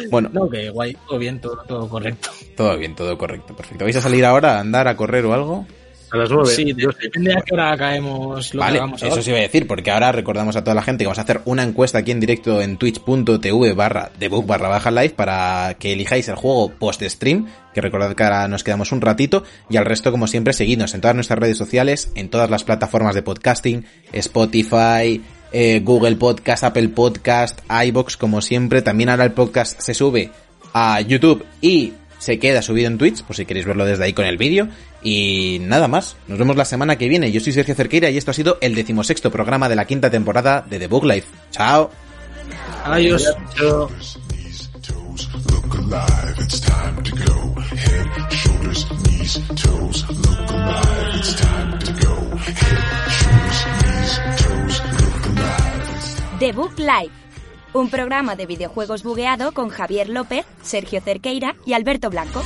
Bueno, No, que guay, todo bien, todo, todo correcto. todo bien, todo correcto, perfecto. ¿Vais a salir ahora a andar, a correr o algo? A las 9. Sí, de- depende a qué hora caemos lo que Vale, hagamos eso ahora. sí iba a decir, porque ahora recordamos a toda la gente que vamos a hacer una encuesta aquí en directo en twitch.tv barra debook barra baja live para que elijáis el juego post-stream, que recordad que ahora nos quedamos un ratito, y al resto, como siempre, seguidnos en todas nuestras redes sociales, en todas las plataformas de podcasting, Spotify, eh, Google Podcast, Apple Podcast, iBox, como siempre. También ahora el podcast se sube a YouTube y se queda subido en Twitch, por si queréis verlo desde ahí con el vídeo. Y nada más, nos vemos la semana que viene. Yo soy Sergio Cerqueira y esto ha sido el decimosexto programa de la quinta temporada de The Book Life. Chao. Adiós. The Book Live, un programa de videojuegos bugueado con Javier López, Sergio Cerqueira y Alberto Blanco.